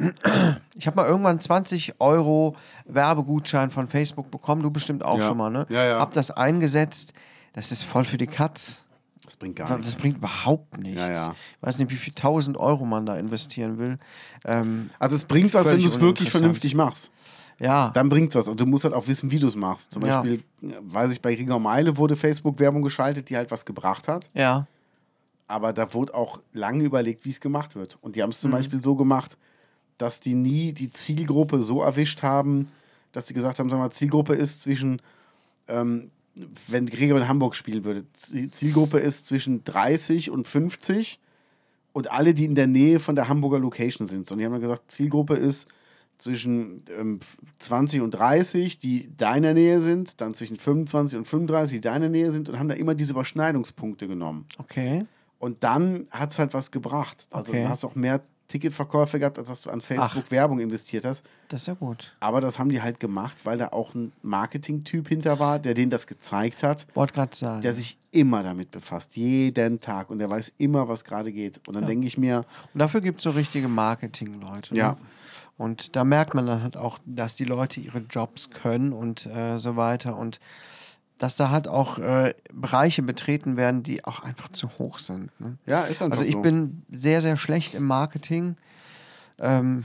Ich habe mal irgendwann 20 Euro Werbegutschein von Facebook bekommen, du bestimmt auch Ja. schon mal, ne? Ja, ja. Hab das eingesetzt, das ist voll für die Katz. Das bringt gar Das nichts. bringt überhaupt nichts. Ja, ja. Ich weiß nicht, wie viel tausend Euro man da investieren will. Ähm, Also es bringt was, wenn du es wirklich vernünftig machst. ja, Dann bringt was. Und du musst halt auch wissen, wie du es machst. Zum Ja. Beispiel, äh, weiß ich, bei Ringer Meile wurde Facebook-Werbung geschaltet, die halt was gebracht hat. ja, Aber da wurde auch lange überlegt, wie es gemacht wird. Und die haben es zum Mhm. Beispiel so gemacht, dass die nie die Zielgruppe so erwischt haben, dass sie gesagt haben, sag mal, Zielgruppe ist zwischen, ähm, wenn Gregor in Hamburg spielen würde, Ziel- Zielgruppe ist zwischen 30 und 50 und alle, die in der Nähe von der Hamburger Location sind. Und die haben dann gesagt, Zielgruppe ist zwischen ähm, 20 und 30, die da in der Nähe sind, dann zwischen 25 und 35, die da in der Nähe sind und haben da immer diese Überschneidungspunkte genommen. okay. Und dann hat es halt was gebracht. Also Okay. du hast auch mehr Ticketverkäufe gehabt, als dass du an Facebook Werbung investiert hast. Das ist ja gut. Aber das haben die halt gemacht, weil da auch ein Marketing-Typ hinter war, der denen das gezeigt hat, Wollte gerade sagen. der sich immer damit befasst, jeden Tag. Und der weiß immer, was gerade geht. Und dann denke ich mir, Und dafür gibt es so richtige Marketing-Leute. Ja. Ne? Und da merkt man dann halt auch, dass die Leute ihre Jobs können und äh, so weiter. Und dass da halt auch äh, Bereiche betreten werden, die auch einfach zu hoch sind. Ne? ja, ist einfach Also ich so. bin sehr, sehr schlecht im Marketing. Ähm,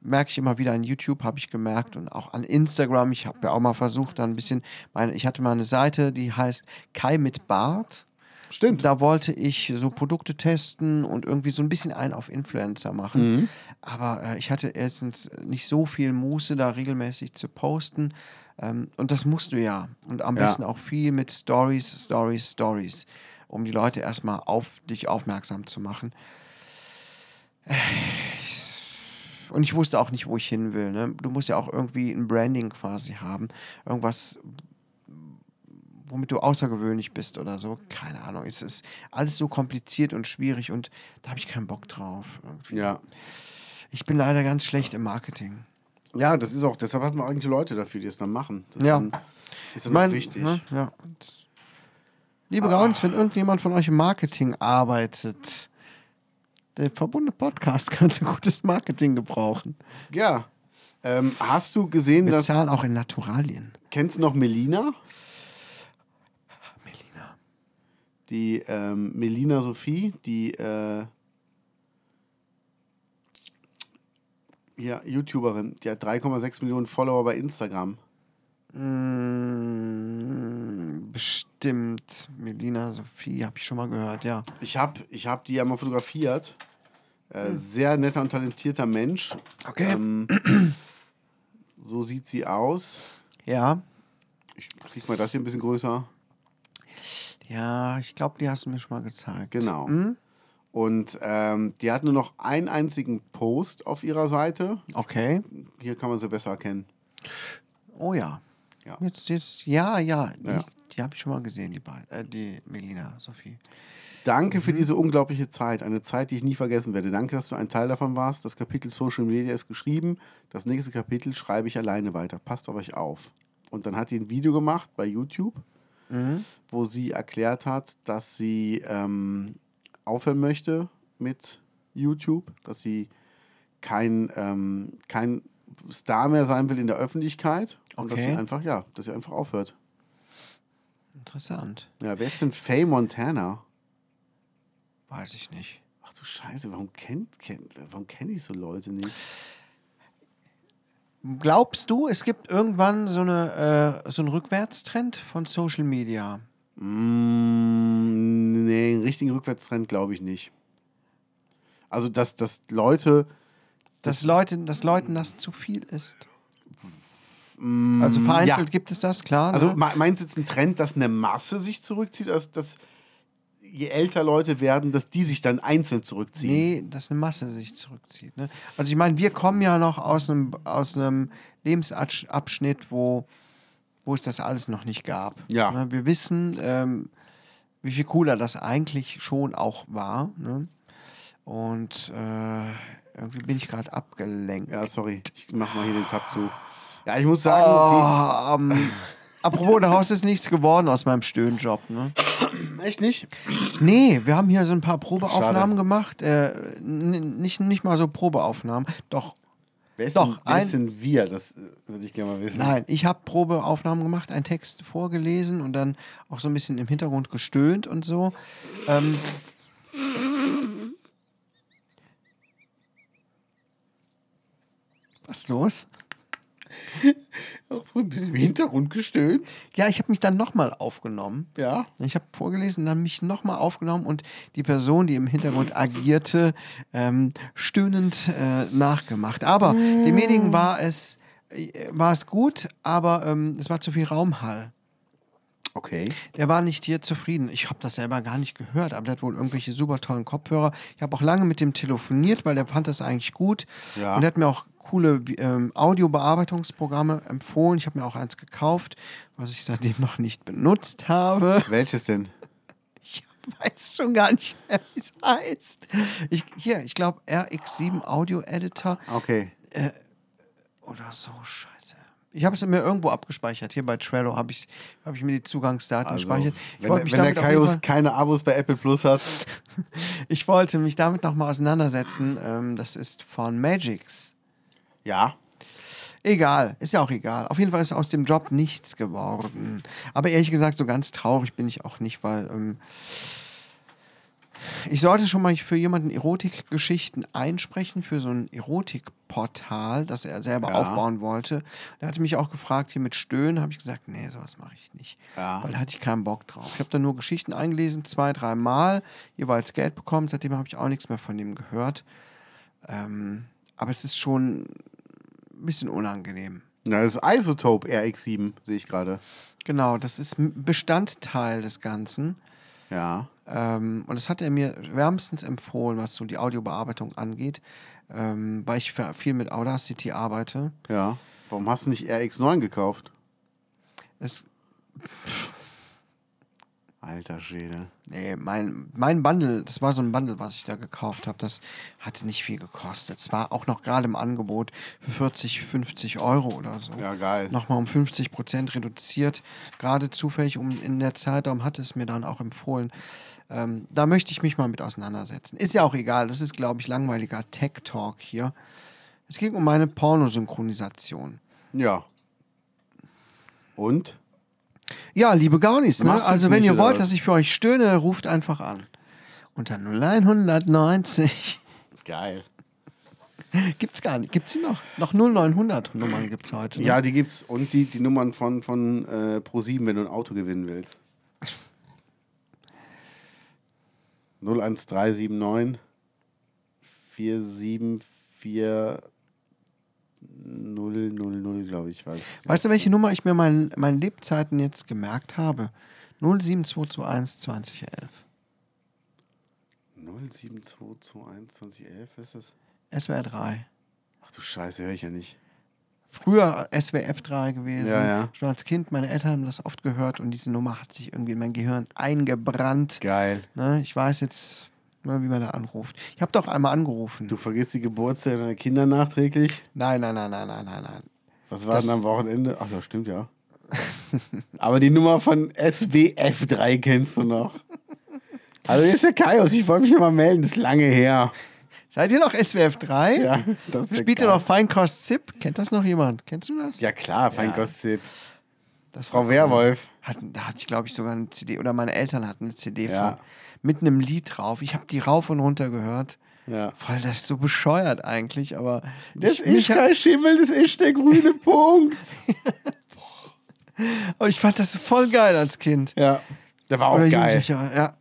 merke ich immer wieder an YouTube, habe ich gemerkt und auch an Instagram. Ich habe ja auch mal versucht, da ein bisschen, meine, ich hatte mal eine Seite, die heißt Kai mit Bart. Stimmt. Da wollte ich so Produkte testen und irgendwie so ein bisschen einen auf Influencer machen. Mhm. Aber äh, ich hatte erstens nicht so viel Muße, da regelmäßig zu posten. Ähm, und das musst du ja. Und am Ja. besten auch viel mit Stories, Stories, Stories, um die Leute erstmal auf dich aufmerksam zu machen. Äh, ich- Und ich wusste auch nicht, wo ich hin will. Ne? Du musst ja auch irgendwie ein Branding quasi haben. Irgendwas, womit du außergewöhnlich bist oder so. Keine Ahnung. Es ist alles so kompliziert und schwierig und da habe ich keinen Bock drauf. Irgendwie. Ja. Ich bin leider ganz schlecht im Marketing. ja, das ist auch, deshalb hat man eigentlich Leute dafür, die es dann machen. Das Ja. ist dann, ist dann Mein- wichtig. Ne? Ja. Und Liebe Gauns, wenn irgendjemand von euch im Marketing arbeitet, der verbundene Podcast könnte gutes Marketing gebrauchen. Ja. Ähm, hast du gesehen, Wir dass. zahlen auch in Naturalien. Kennst du noch? Melina. Die ähm, Melina Sophie, die äh, ja, YouTuberin, die hat 3,6 Millionen Follower bei Instagram. Mm, bestimmt. Melina Sophie, habe ich schon mal gehört, ja. Ich habe ich hab die ja mal fotografiert. Äh, sehr netter und talentierter Mensch. Okay. Ähm, so sieht sie aus. Ja. Ich krieg mal das hier ein bisschen größer. Ja, ich glaube, die hast du mir schon mal gezeigt. Genau. Und ähm, die hat nur noch einen einzigen Post auf ihrer Seite. Okay. Hier kann man sie besser erkennen. Oh ja. Ja. Jetzt, jetzt, ja, ja. Die, Ja. die habe ich schon mal gesehen, die beiden. Äh, die Melina Sophie. Danke Mhm. für diese unglaubliche Zeit. Eine Zeit, die ich nie vergessen werde. Danke, dass du ein Teil davon warst. Das Kapitel Social Media ist geschrieben. Das nächste Kapitel schreibe ich alleine weiter. Passt auf euch auf. Und dann hat die ein Video gemacht bei YouTube, Mhm. wo sie erklärt hat, dass sie ähm, aufhören möchte mit YouTube, dass sie kein, ähm, kein Star mehr sein will in der Öffentlichkeit und dass Okay. sie einfach, ja, dass sie einfach aufhört. Interessant. Ja, wer ist denn Faye Montana? Weiß ich nicht. Ach du Scheiße, warum kennt, kennt warum kenne ich so Leute nicht? Glaubst du, es gibt irgendwann so, eine, äh, so einen Rückwärtstrend von Social Media? Mm, nee, einen richtigen Rückwärtstrend glaube ich nicht. Also, dass, dass Leute, Dass, Leute, dass Leuten das zu viel ist? Also vereinzelt ja. gibt es das, klar. also ne? me- meinst du jetzt ein Trend, dass eine Masse sich zurückzieht, dass, dass je älter Leute werden, dass die sich dann einzeln zurückziehen? Nee, dass eine Masse sich zurückzieht. Ne? Also ich meine, wir kommen ja noch aus einem, aus einem Lebensabschnitt, wo, wo es das alles noch nicht gab. Ja. Ne? Wir wissen, ähm, wie viel cooler das eigentlich schon auch war. Ne? Und äh, irgendwie bin ich gerade abgelenkt. Ja, sorry, ich mach mal hier den Tab zu. Ja, ich muss sagen, Oh, am, Apropos, daraus ist nichts geworden aus meinem Stöhnjob. Ne? Echt nicht? Nee, wir haben hier so ein paar Probeaufnahmen Schade. gemacht. Äh, nicht, nicht mal so Probeaufnahmen. Doch, Wer ist, Doch, denn, wer ein- denn wir? Das äh, würde ich gerne mal wissen. nein, ich habe Probeaufnahmen gemacht, einen Text vorgelesen und dann auch so ein bisschen im Hintergrund gestöhnt und so. Ähm, was ist los? Auch so ein bisschen im Hintergrund gestöhnt. Ja, ich habe mich dann nochmal aufgenommen. Ja. Ich habe vorgelesen, dann mich nochmal aufgenommen und die Person, die im Hintergrund agierte, ähm, stöhnend äh, nachgemacht. Aber demjenigen war es, äh, war es gut, aber ähm, es war zu viel Raumhall. Okay. Der war nicht hier zufrieden. Ich habe das selber gar nicht gehört, aber der hat wohl irgendwelche super tollen Kopfhörer. Ich habe auch lange mit dem telefoniert, weil der fand das eigentlich gut. Ja. Und er hat mir auch coole ähm, Audiobearbeitungsprogramme empfohlen. Ich habe mir auch eins gekauft, was ich seitdem noch nicht benutzt habe. Welches denn? Ich weiß schon gar nicht mehr, wie es heißt. Ich, hier, ich glaube RX7 Audio Editor Okay. oder so, scheiße. Ich habe es mir irgendwo abgespeichert. Hier bei Trello habe ich, hab ich mir die Zugangsdaten Also, gespeichert. Ich wenn, wenn der Kaius keine Abos bei Apple Plus hat. Ich wollte mich damit nochmal auseinandersetzen. Ähm, das ist von Magix. Ja. Egal, ist ja auch egal. Auf jeden Fall ist aus dem Job nichts geworden. Aber ehrlich gesagt, so ganz traurig bin ich auch nicht, weil ähm, ich sollte schon mal für jemanden Erotikgeschichten einsprechen, für so ein Erotikportal, das er selber Ja. aufbauen wollte. Der hatte mich auch gefragt, hier mit Stöhnen, habe ich gesagt, nee, sowas mache ich nicht. Ja. Weil da hatte ich keinen Bock drauf. Ich habe da nur Geschichten eingelesen, zwei, dreimal, jeweils Geld bekommen. Seitdem habe ich auch nichts mehr von dem gehört. Ähm, aber es ist schon ein bisschen unangenehm. Na, das ist Isotope RX7, sehe ich gerade. Genau, das ist Bestandteil des Ganzen. Ja. Ähm, und das hat er mir wärmstens empfohlen, was so die Audiobearbeitung angeht, ähm, weil ich viel mit Audacity arbeite. Ja. Warum hast du nicht RX9 gekauft? Es, Alter Schwede. nee, mein, mein Bundle, das war so ein Bundle, was ich da gekauft habe, das hatte nicht viel gekostet. Es war auch noch gerade im Angebot für 40, 50 Euro oder so. Ja, geil. Nochmal um 50 Prozent reduziert. Gerade zufällig um in der Zeitraum hat es mir dann auch empfohlen. Ähm, da möchte ich mich mal mit auseinandersetzen. Ist ja auch egal, das ist, glaube ich, langweiliger Tech-Talk hier. Es ging um meine Pornosynchronisation. Ja. Und? Ja, liebe Gaunis, ne? Also wenn ihr wollt, was? dass ich für euch stöhne, ruft einfach an. Unter 0190. Geil. gibt's gar nicht. Gibt's sie noch? Noch 0900 Nummern gibt's heute. Ne? Ja, die gibt's. Und die, die Nummern von, von äh, Pro7, wenn du ein Auto gewinnen willst. 01379 474 000, glaube ich. Weiß. Weißt du, welche Nummer ich mir meinen meinen Lebzeiten jetzt gemerkt habe? 07221 2011. 07221 2011 ist das? SWR 3. Ach du Scheiße, höre ich ja nicht. Früher SWF 3 gewesen. Ja, ja. Schon als Kind, meine Eltern haben das oft gehört und diese Nummer hat sich irgendwie in mein Gehirn eingebrannt. Geil. Ne, ich weiß jetzt, ne, wie man da anruft. Ich habe doch einmal angerufen. Du vergisst die Geburtstage deiner Kinder nachträglich? Nein, nein, nein, nein, nein, nein, nein. Was war Das- denn am Wochenende? Ach ja, stimmt ja. Aber die Nummer von SWF3 kennst du noch. Also hier ist der Kaius, ich wollte mich noch mal melden, das ist lange her. Seid ihr noch SWF 3? Ja, das Spielt ihr noch Feinkost Zip? Kennt das noch jemand? Kennst du das? Ja klar, Feinkostzip. Das Frau Werwolf. Hat, da hatte ich, glaube ich, sogar eine CD, oder meine Eltern hatten eine CD Ja. von, mit einem Lied drauf. Ich habe die rauf und runter gehört. Ja. Voll, das ist so bescheuert eigentlich, aber. Das ich, ist kein Schimmel, das ist der grüne Punkt. aber ich fand das voll geil als Kind. Ja, der war auch oder geil. Ja.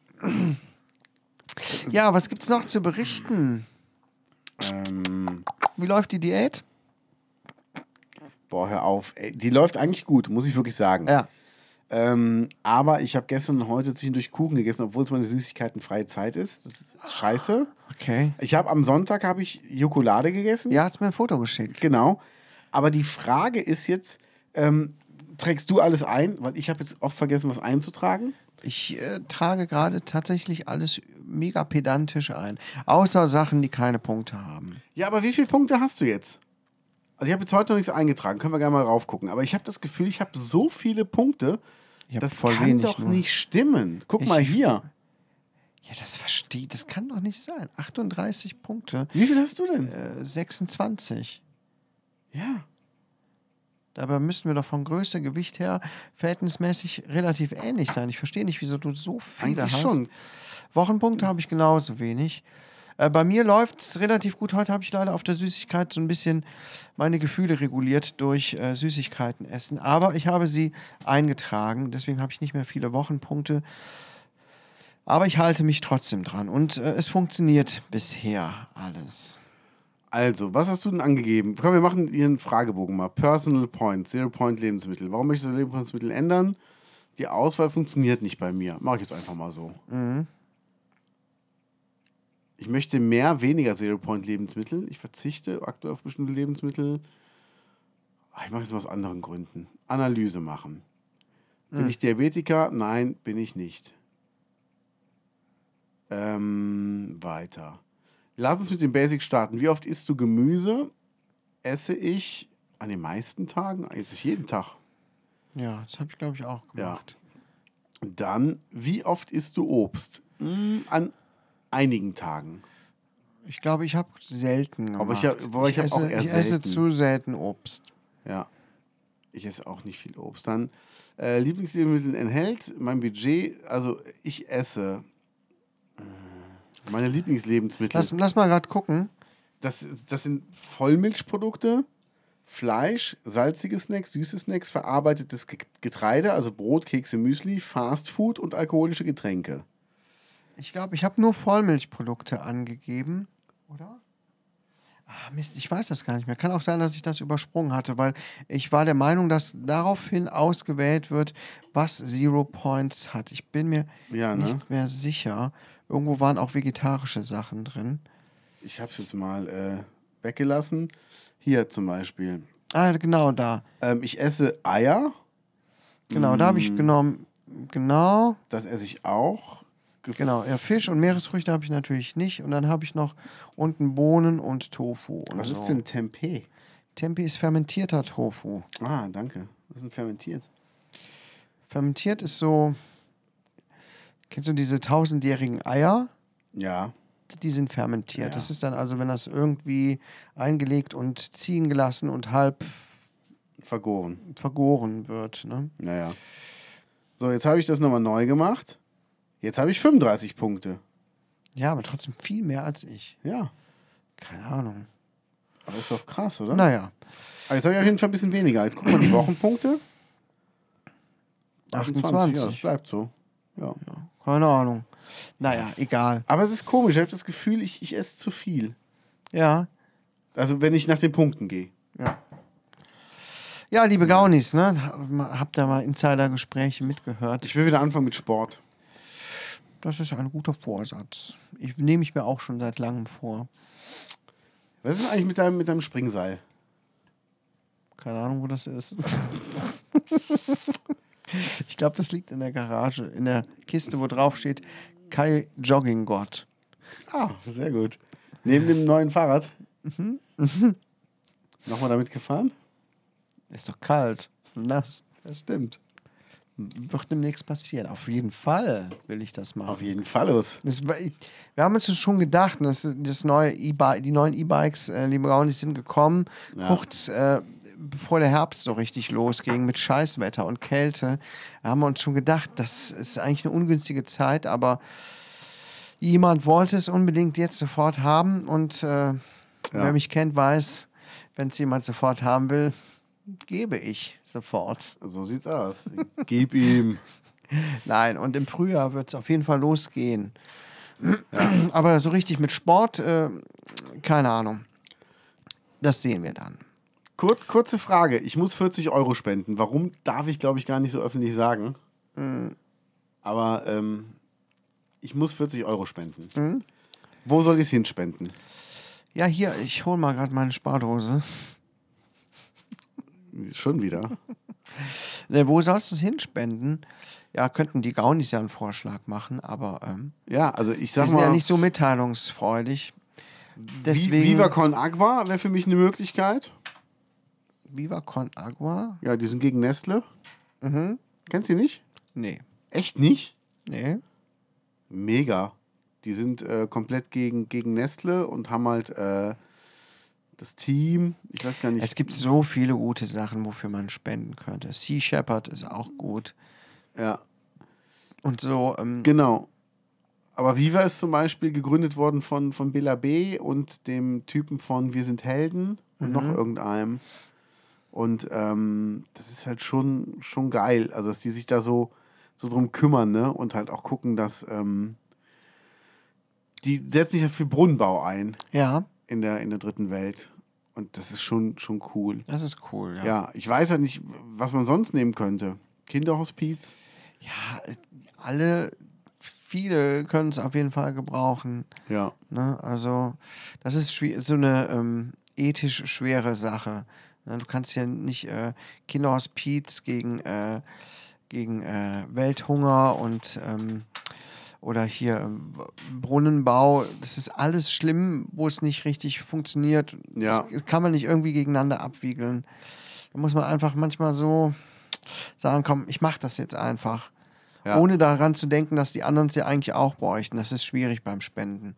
Ja, was gibt's noch zu berichten? Ähm, Wie läuft die Diät? boah, hör auf. Ey, die läuft eigentlich gut, muss ich wirklich sagen. Ja. Ähm, aber ich habe gestern und heute zwischendurch Kuchen gegessen, obwohl es meine Süßigkeitenfreie Zeit ist. Das ist scheiße. Okay. Ich habe am Sonntag habe ich Jokolade gegessen. Ja, hat's mir ein Foto geschickt. Genau. Aber die Frage ist jetzt, ähm, trägst du alles ein? Weil ich habe jetzt oft vergessen, was einzutragen. Ich äh, trage gerade tatsächlich alles mega pedantisch ein. Außer Sachen, die keine Punkte haben. Ja, aber wie viele Punkte hast du jetzt? Also ich habe jetzt heute noch nichts eingetragen, können wir gerne mal raufgucken. Aber ich habe das Gefühl, ich habe so viele Punkte, Ich das kann doch nur. nicht stimmen. Guck Ich- mal hier. Ja, das versteht, das kann doch nicht sein. 38 Punkte, Wie viel hast du denn? äh, 26. Ja. Dabei müssten wir doch vom Größe, Gewicht her verhältnismäßig relativ ähnlich sein. Ich verstehe nicht, wieso du so viele Eigentlich hast. schon. Wochenpunkte habe ich genauso wenig. Äh, bei mir läuft es relativ gut. Heute habe ich leider auf der Süßigkeit so ein bisschen meine Gefühle reguliert durch äh, Süßigkeiten essen. Aber ich habe sie eingetragen. Deswegen habe ich nicht mehr viele Wochenpunkte. Aber ich halte mich trotzdem dran. Und äh, es funktioniert bisher alles. Also, was hast du denn angegeben? Komm, wir machen einen Fragebogen mal. Personal Point, Zero Point Lebensmittel. Warum möchtest du Lebensmittel ändern? Die Auswahl funktioniert nicht bei mir. Mache ich jetzt einfach mal so. Ich möchte mehr, weniger Zero Point Lebensmittel. Ich verzichte aktuell auf bestimmte Lebensmittel. Ach, Ich mache es aus anderen Gründen. Analyse machen. Bin ich Diabetiker? Nein, bin ich nicht. Ähm, weiter. Lass uns mit dem Basic starten. Wie oft isst du Gemüse? Esse ich an den meisten Tagen? Esse ich jeden Tag. Ja, das habe ich, glaube ich, auch gemacht. Dann, wie oft isst du Obst? Hm, an einigen Tagen. Ich glaube, ich habe selten gemacht. Aber ich hab- wobei ich hab esse, auch eher ich esse selten. zu selten Obst. Ja. Ich esse auch nicht viel Obst. Dann, äh, Lieblingslebensmittel enthält mein Budget. Also, ich esse äh, meine Lieblingslebensmittel. Lass, lass mal gerade gucken. Das, das sind Vollmilchprodukte, Fleisch, salzige Snacks, süße Snacks, verarbeitetes Ge- Getreide, also Brot, Kekse, Müsli, Fastfood und alkoholische Getränke. Ich glaube, ich habe nur Vollmilchprodukte angegeben, oder? Ah, Mist, ich weiß das gar nicht mehr. Kann auch sein, dass ich das übersprungen hatte, weil ich war der Meinung, dass daraufhin ausgewählt wird, was Zero Points hat. Ich bin mir Ja, ne? nicht mehr sicher. Irgendwo waren auch vegetarische Sachen drin. Ich habe es jetzt mal äh, weggelassen. Hier zum Beispiel. Ah, genau da. Ähm, ich esse Eier, Genau, da habe Mm. ich genommen. Genau. das esse ich auch. Ge- Genau, ja, Fisch und Meeresfrüchte habe ich natürlich nicht. Und dann habe ich noch unten Bohnen und Tofu. Und Was so. ist denn Tempeh? Tempeh ist fermentierter Tofu. Ah, danke. Was ist denn fermentiert? Fermentiert ist so. Kennst du diese tausendjährigen Eier? Ja. Die sind fermentiert. Ja. Das ist dann also, wenn das irgendwie eingelegt und ziehen gelassen und halb Vergoren. vergoren wird. Ne? Naja. So, jetzt habe ich das nochmal neu gemacht. Jetzt habe ich 35 Punkte. Ja, aber trotzdem viel mehr als ich. Ja. Keine Ahnung. Aber ist doch krass, oder? Naja, Aber jetzt habe ich auf jeden Fall ein bisschen weniger. Jetzt gucken wir die Wochenpunkte. 28. Ja, das bleibt so. Ja. keine Ahnung. Naja, egal. Aber es ist komisch. Ich habe das Gefühl, ich, ich esse zu viel. Ja, Also, wenn ich nach den Punkten gehe. Ja. Ja, liebe Gaunis, ne? Habt ihr mal Insider-Gespräche mitgehört? Ich will wieder anfangen mit Sport. Das ist ein guter Vorsatz. Ich nehme ich mir auch schon seit langem vor. Was ist denn eigentlich mit deinem, mit deinem Springseil? Keine Ahnung, wo das ist. ich glaube, das liegt in der Garage, in der Kiste, wo drauf steht Kai Jogginggott. Ah, sehr gut. Neben dem neuen Fahrrad. Nochmal damit gefahren? Ist doch kalt. Nass. Das stimmt. Wird demnächst passieren. Auf jeden Fall will ich das machen. Auf jeden Fall los. Das, wir haben uns das schon gedacht, das, das neue e die neuen E-Bikes, äh, liebe Gaunis, sind gekommen, Ja. kurz äh, bevor der Herbst so richtig losging mit Scheißwetter und Kälte. Haben wir uns schon gedacht, das ist eigentlich eine ungünstige Zeit, aber jemand wollte es unbedingt jetzt sofort haben und äh, wer mich kennt, weiß, wenn es jemand sofort haben will, gebe ich sofort. So sieht's aus. Gib ihm. Nein, und im Frühjahr wird es auf jeden Fall losgehen. Aber so richtig mit Sport, äh, keine Ahnung. Das sehen wir dann. Kur kurze Frage. Ich muss 40 Euro spenden. Warum darf ich, glaube ich, gar nicht so öffentlich sagen. Aber ähm, ich muss 40 Euro spenden. Wo soll ich es hinspenden? Ja, hier, ich hole mal gerade meine Spardose. Schon wieder. Ne, wo sollst du es hinspenden? Ja, könnten die Gaunis ja einen Vorschlag machen, aber ähm, Ja, also ich die sag sind mal, ja nicht so mitteilungsfreudig. Deswegen, Viva Con Agua wäre für mich eine Möglichkeit. Viva Con Agua? Ja, die sind gegen Nestle. Kennst du die nicht? Nee. Echt nicht? Nee. Mega. Die sind äh, komplett gegen, gegen Nestle und haben halt äh, das Team. Ich weiß gar nicht. Es gibt so viele gute Sachen, wofür man spenden könnte. Sea Shepherd ist auch gut. ja, Und so, ähm, genau. Aber Viva ist zum Beispiel gegründet worden von, von Bela B. und dem Typen von Wir sind Helden und noch irgendeinem. Und ähm, das ist halt schon, schon geil. Also, dass die sich da so, so drum kümmern, ne? Und halt auch gucken, dass ähm, die setzen sich ja für Brunnenbau ein ja, in der, in der dritten Welt. Und das ist schon, schon cool. das ist cool. Ja, Ja, ich weiß ja nicht, was man sonst nehmen könnte. Kinderhospiz? ja alle, viele können es auf jeden Fall gebrauchen. Ja. Ne? Also, das ist so eine ähm, ethisch schwere Sache. Ne? Du kannst ja nicht äh, Kinderhospiz gegen, äh, gegen äh, Welthunger und ähm, oder hier ähm, Brunnenbau, das ist alles schlimm, wo es nicht richtig funktioniert. Ja. Das kann man nicht irgendwie gegeneinander abwiegeln. Da muss man einfach manchmal so sagen, komm, ich mach das jetzt einfach. Ja. Ohne daran zu denken, dass die anderen es ja eigentlich auch bräuchten. Das ist schwierig beim Spenden.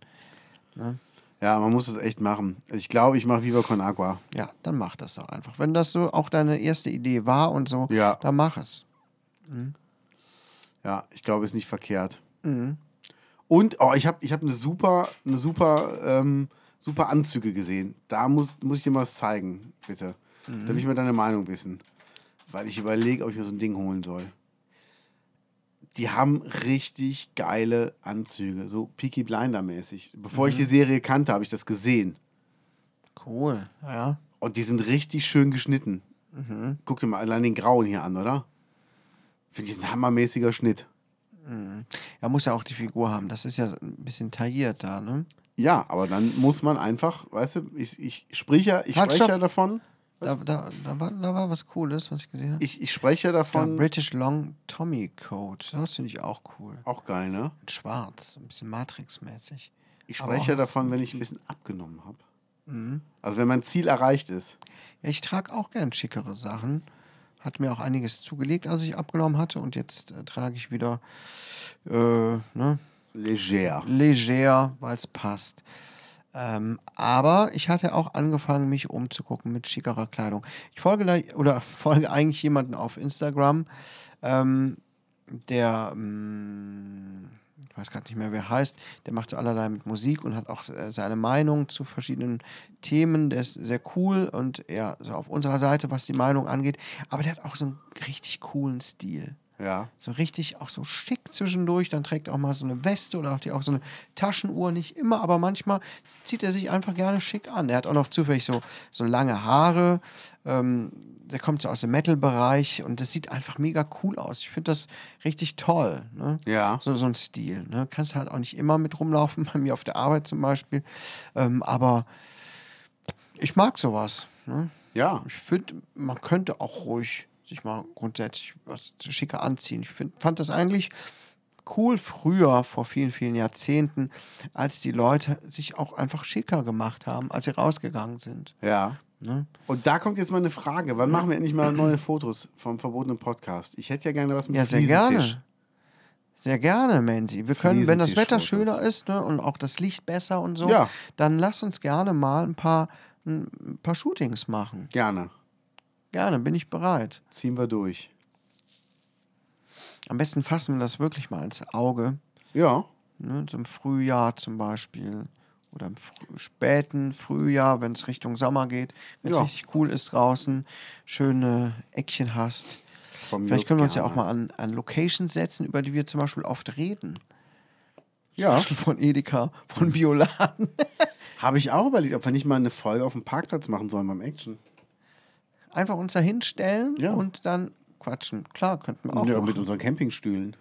Ja, man muss das echt machen. Ich glaube, ich mache Viva Con Agua. Ja, dann mach das doch einfach. Wenn das so auch deine erste Idee war und so, Ja. dann mach es. Ja, ich glaube, ist nicht verkehrt. Und oh, ich habe ich hab eine super, eine super, ähm, super Anzüge gesehen. Da muss, muss ich dir mal was zeigen, bitte. Da will ich mal deine Meinung wissen. Weil ich überlege, ob ich mir so ein Ding holen soll. Die haben richtig geile Anzüge, so Peaky Blinder-mäßig. Bevor ich die Serie kannte, habe ich das gesehen. Cool, ja. Und die sind richtig schön geschnitten. Guck dir mal allein den Grauen hier an, oder? Finde ich ein hammermäßiger Schnitt. Er muss ja auch die Figur haben. Das ist ja ein bisschen tailliert da, ne? Ja, aber dann muss man einfach, weißt du, ich, ich spreche ja, ich Halt, spreche ja davon, Da, da, da, war, da war was Cooles, was ich gesehen habe. ich, ich spreche ja davon, British Long Tommy Coat. Das finde ich auch cool. auch geil, ne? In Schwarz, ein bisschen Matrix-mäßig. Ich spreche ja davon, wenn ich ein bisschen abgenommen habe. Mhm. Also wenn mein Ziel erreicht ist. Ja, ich trage auch gern schickere Sachen. Hat mir auch einiges zugelegt, als ich abgenommen hatte. Und jetzt äh, trage ich wieder äh, ne, Leger. leger, weil es passt. Ähm, aber ich hatte auch angefangen, mich umzugucken mit schickerer Kleidung. Ich folge gleich, oder folge eigentlich jemanden auf Instagram, ähm, der, ähm, ich weiß gerade nicht mehr, wer heißt, der macht so allerlei mit Musik und hat auch äh, seine Meinung zu verschiedenen Themen. Der ist sehr cool und ja, so auf unserer Seite, was die Meinung angeht. Aber der hat auch so einen richtig coolen Stil. Ja. So richtig auch so schick zwischendurch. Dann trägt er auch mal so eine Weste oder auch, die, auch so eine Taschenuhr. Nicht immer, aber manchmal zieht er sich einfach gerne schick an. Er hat auch noch zufällig so, so lange Haare. Ähm, der kommt so aus dem Metal-Bereich und das sieht einfach mega cool aus. Ich finde das richtig toll. Ne? Ja. So, so ein Stil. Ne? Kannst halt auch nicht immer mit rumlaufen, bei mir auf der Arbeit zum Beispiel. Ähm, aber ich mag sowas. Ne? Ja. Ich finde, man könnte auch ruhig sich mal grundsätzlich was schicker anziehen. Ich find, fand das eigentlich cool früher, vor vielen, vielen Jahrzehnten, als die Leute sich auch einfach schicker gemacht haben, als sie rausgegangen sind. Ja. Ne? Und da kommt jetzt mal eine Frage. Wann machen wir endlich mal neue Fotos vom verbotenen Podcast? Ich hätte ja gerne was mit Ja, sehr gerne. Sehr gerne, Menzi. Wir können, wenn das Wetter schöner ist ne, und auch das Licht besser und so, Ja. dann lass uns gerne mal ein paar, ein paar Shootings machen. Gerne. Gerne, bin ich bereit. Ziehen wir durch. Am besten fassen wir das wirklich mal ins Auge. Ja. Ne, so im Frühjahr zum Beispiel. Oder im frü späten Frühjahr, wenn es Richtung Sommer geht. Wenn es Ja. richtig cool ist draußen, schöne Eckchen hast. Von Vielleicht können wir uns ja gerne. auch mal an, an Locations setzen, über die wir zum Beispiel oft reden. Zum Ja. Beispiel von Edeka, von Bioladen. Habe ich auch überlegt, ob wir nicht mal eine Folge auf dem Parkplatz machen sollen beim Action. Einfach uns da hinstellen Ja. und dann quatschen. Klar, könnten wir auch Ja, machen. mit unseren Campingstühlen.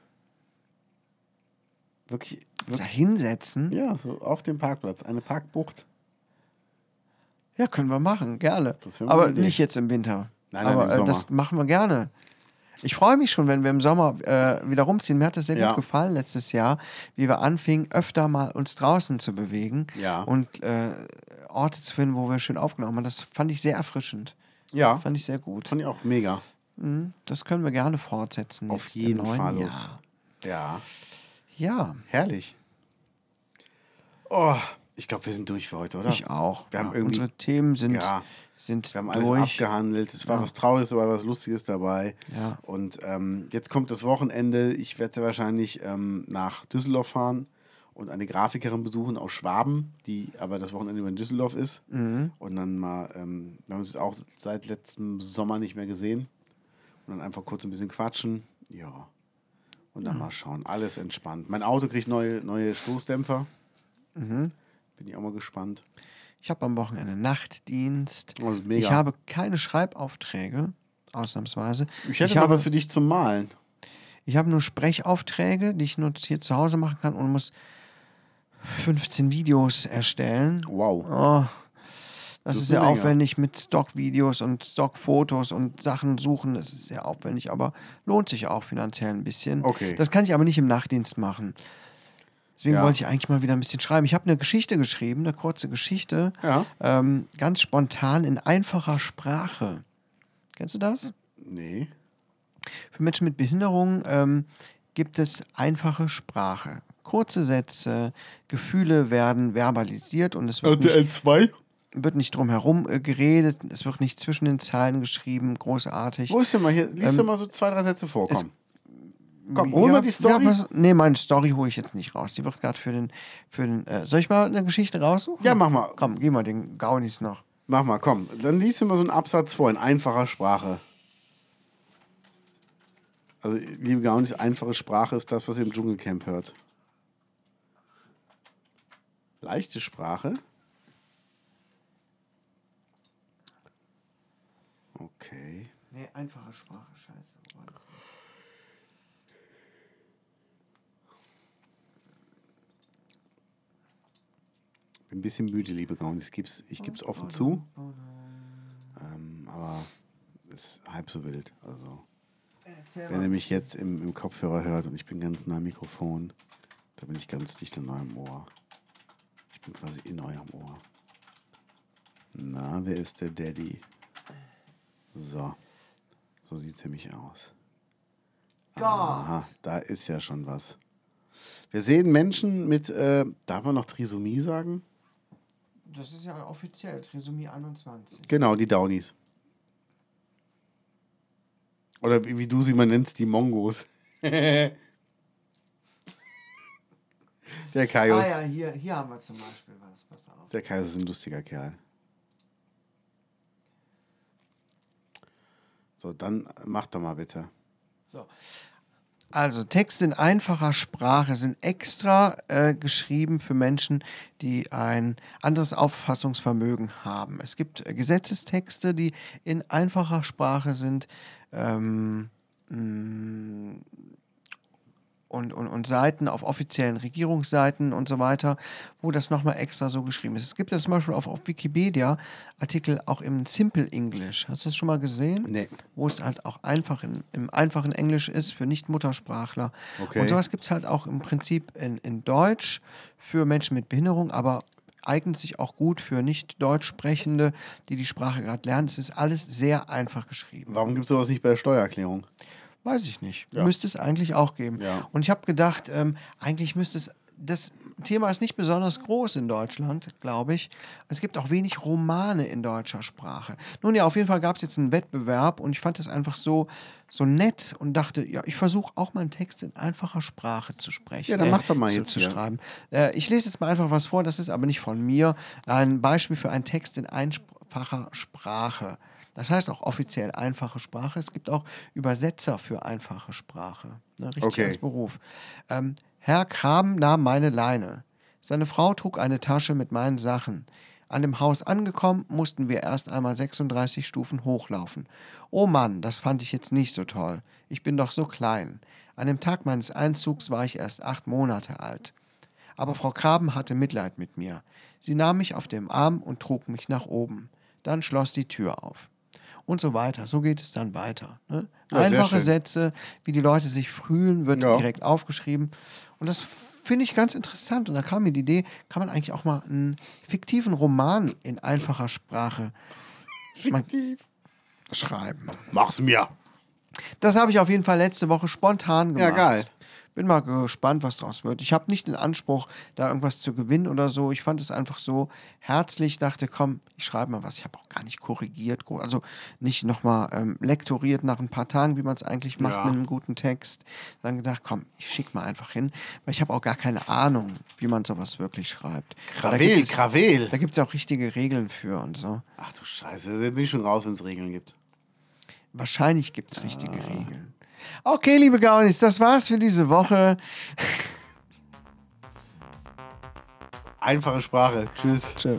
Wirklich, uns da hinsetzen. Ja, so auf dem Parkplatz. Eine Parkbucht. Ja, können wir machen, gerne. Aber nicht jetzt im Winter. Nein, nein, Aber im äh, das machen wir gerne. Ich freue mich schon, wenn wir im Sommer äh, wieder rumziehen. Mir hat das sehr Ja. gut gefallen letztes Jahr, wie wir anfingen, öfter mal uns draußen zu bewegen Ja. und äh, Orte zu finden, wo wir schön aufgenommen haben. Das fand ich sehr erfrischend. Ja. Fand ich sehr gut. Fand ich auch mega. Das können wir gerne fortsetzen. Auf jeden Fall. Jahr. Ja. Ja, Herrlich. Oh, ich glaube, wir sind durch für heute, oder? ich auch. Wir haben ja, irgendwie unsere Themen sind, Ja. sind Wir haben alles durch. abgehandelt. Es war was Trauriges dabei, was Lustiges dabei. Ja. Und ähm, jetzt kommt das Wochenende. Ich werde sehr wahrscheinlich ähm, nach Düsseldorf fahren und eine Grafikerin besuchen aus Schwaben, die aber das Wochenende über in Düsseldorf ist. Mhm. Und dann mal, ähm, wir haben uns auch seit letztem Sommer nicht mehr gesehen. Und dann einfach kurz ein bisschen quatschen. Ja. Und dann mal schauen. Alles entspannt. Mein Auto kriegt neue, neue Stoßdämpfer. Mhm. Bin ich auch mal gespannt. Ich habe am Wochenende Nachtdienst. Ist mega. Ich habe keine Schreibaufträge, ausnahmsweise. Ich hätte mal habe, was für dich zum Malen. ich habe nur Sprechaufträge, die ich nur hier zu Hause machen kann und muss 15 Videos erstellen. Wow. Oh, das, ist ist sehr aufwendig mit Stockvideos und Stockfotos und Sachen suchen. Das ist sehr aufwendig, aber lohnt sich auch finanziell ein bisschen. Okay. Das kann ich aber nicht im Nachtdienst machen. Deswegen Ja. wollte ich eigentlich mal wieder ein bisschen schreiben. Ich habe eine Geschichte geschrieben, eine kurze Geschichte, Ja. ähm, ganz spontan in einfacher Sprache. Kennst du das? Nee. Für Menschen mit Behinderung ähm, gibt es einfache Sprache. Kurze Sätze, Gefühle werden verbalisiert und es wird nicht 2? wird nicht drum herum äh, geredet, es wird nicht zwischen den Zeilen geschrieben, großartig. Wo ist denn mal hier? Lies Ähm, doch mal so zwei, drei Sätze vor. Komm. Komm, hol mal die Story. Ja, was, nee, meine Story hole ich jetzt nicht raus. Die wird gerade für den, für den. Äh, soll ich mal eine Geschichte raussuchen? Ja, mach mal. Komm, geh mal den Gaunis noch. Mach mal, komm. Dann liest du mal so einen Absatz vor in einfacher Sprache. Also, liebe Gaunis, einfache Sprache ist das, was ihr im Dschungelcamp hört. Leichte Sprache. Okay. Nee, einfache Sprache, scheiße. Bin ein bisschen müde, liebe Gaunis. Ich gib's, ich gib's offen zu. Ähm, aber ist halb so wild. Also, wenn ihr mich jetzt im, im Kopfhörer hört und ich bin ganz nah am Mikrofon, da bin ich ganz dicht an eurem Ohr. Quasi in eurem Ohr. Na, wer ist der Daddy? So. So sieht's nämlich aus. Aha, da ist ja schon was. Wir sehen Menschen mit, äh, darf man noch Trisomie sagen? Das ist ja offiziell, Trisomie 21. Genau, die Downies. Oder wie, wie du sie mal nennst, die Mongos. Der Kaius. Ah ja, hier, hier haben wir zum Beispiel was. Pass auf. Der Kaius ist ein lustiger Kerl. So, dann mach doch mal bitte. So. Also Texte in einfacher Sprache sind extra äh, geschrieben für Menschen, die ein anderes Auffassungsvermögen haben. Es gibt äh, Gesetzestexte, die in einfacher Sprache sind. Ähm, mh, und, und, und Seiten auf offiziellen Regierungsseiten und so weiter, wo das nochmal extra so geschrieben ist. Es gibt ja zum Beispiel auf, auf Wikipedia Artikel auch im Simple English. Hast du das schon mal gesehen? Nee. Wo es halt auch einfach in, im einfachen Englisch ist für Nicht-Muttersprachler. Okay. Und sowas gibt es halt auch im Prinzip in, in Deutsch für Menschen mit Behinderung, aber eignet sich auch gut für nicht-Deutsch Sprechende, die die Sprache gerade lernen. Es ist alles sehr einfach geschrieben. Warum gibt es sowas nicht bei der Steuererklärung? Weiß ich nicht. Ja. Müsste es eigentlich auch geben. Ja. Und ich habe gedacht, ähm, eigentlich müsste es. Das Thema ist nicht besonders groß in Deutschland, glaube ich. Es gibt auch wenig Romane in deutscher Sprache. Nun ja, auf jeden Fall gab es jetzt einen Wettbewerb und ich fand das einfach so, so nett und dachte, ja, ich versuche auch mal einen Text in einfacher Sprache zu sprechen. Ja, dann mach doch mal zu, jetzt zu schreiben. Äh, ich lese jetzt mal einfach was vor, das ist aber nicht von mir. Ein Beispiel für einen Text in einfacher Sprache. Das heißt auch offiziell einfache Sprache. Es gibt auch Übersetzer für einfache Sprache. Ne, richtig Okay. als Beruf. Ähm, Herr Kram nahm meine Leine. Seine Frau trug eine Tasche mit meinen Sachen. An dem Haus angekommen, mussten wir erst einmal 36 Stufen hochlaufen. Oh Mann, das fand ich jetzt nicht so toll. Ich bin doch so klein. An dem Tag meines Einzugs war ich erst acht Monate alt. Aber Frau Kraben hatte Mitleid mit mir. Sie nahm mich auf dem Arm und trug mich nach oben. Dann schloss die Tür auf. Und so weiter. So geht es dann weiter. Ne? Ja, Einfache. Sätze, wie die Leute sich fühlen, wird Ja. direkt aufgeschrieben. Und das finde ich ganz interessant. Und da kam mir die Idee, kann man eigentlich auch mal einen fiktiven Roman in einfacher Sprache. Fiktiv. schreiben. Mach's mir. Das habe ich auf jeden Fall letzte Woche spontan gemacht. Ja, geil. Bin mal gespannt, was draus wird. Ich habe nicht den Anspruch, da irgendwas zu gewinnen oder so. Ich fand es einfach so herzlich, dachte, komm, ich schreibe mal was. Ich habe auch gar nicht korrigiert, also nicht nochmal ähm, lektoriert nach ein paar Tagen, wie man es eigentlich macht Ja. mit einem guten Text. Dann gedacht, komm, ich schicke mal einfach hin, weil ich habe auch gar keine Ahnung, wie man sowas wirklich schreibt. Krawel, Krawel. Da gibt es ja auch richtige Regeln für und so. Ach du Scheiße, da bin ich schon raus, wenn es Regeln gibt. Wahrscheinlich gibt es richtige Regeln. Okay, liebe Gaunis, das war's für diese Woche. Einfache Sprache. Tschüss. Tschö.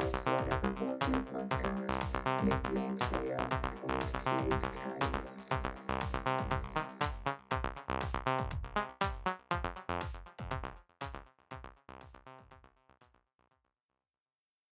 Das war der verbotene Podcast mit Jens Lehr und Kate Keines.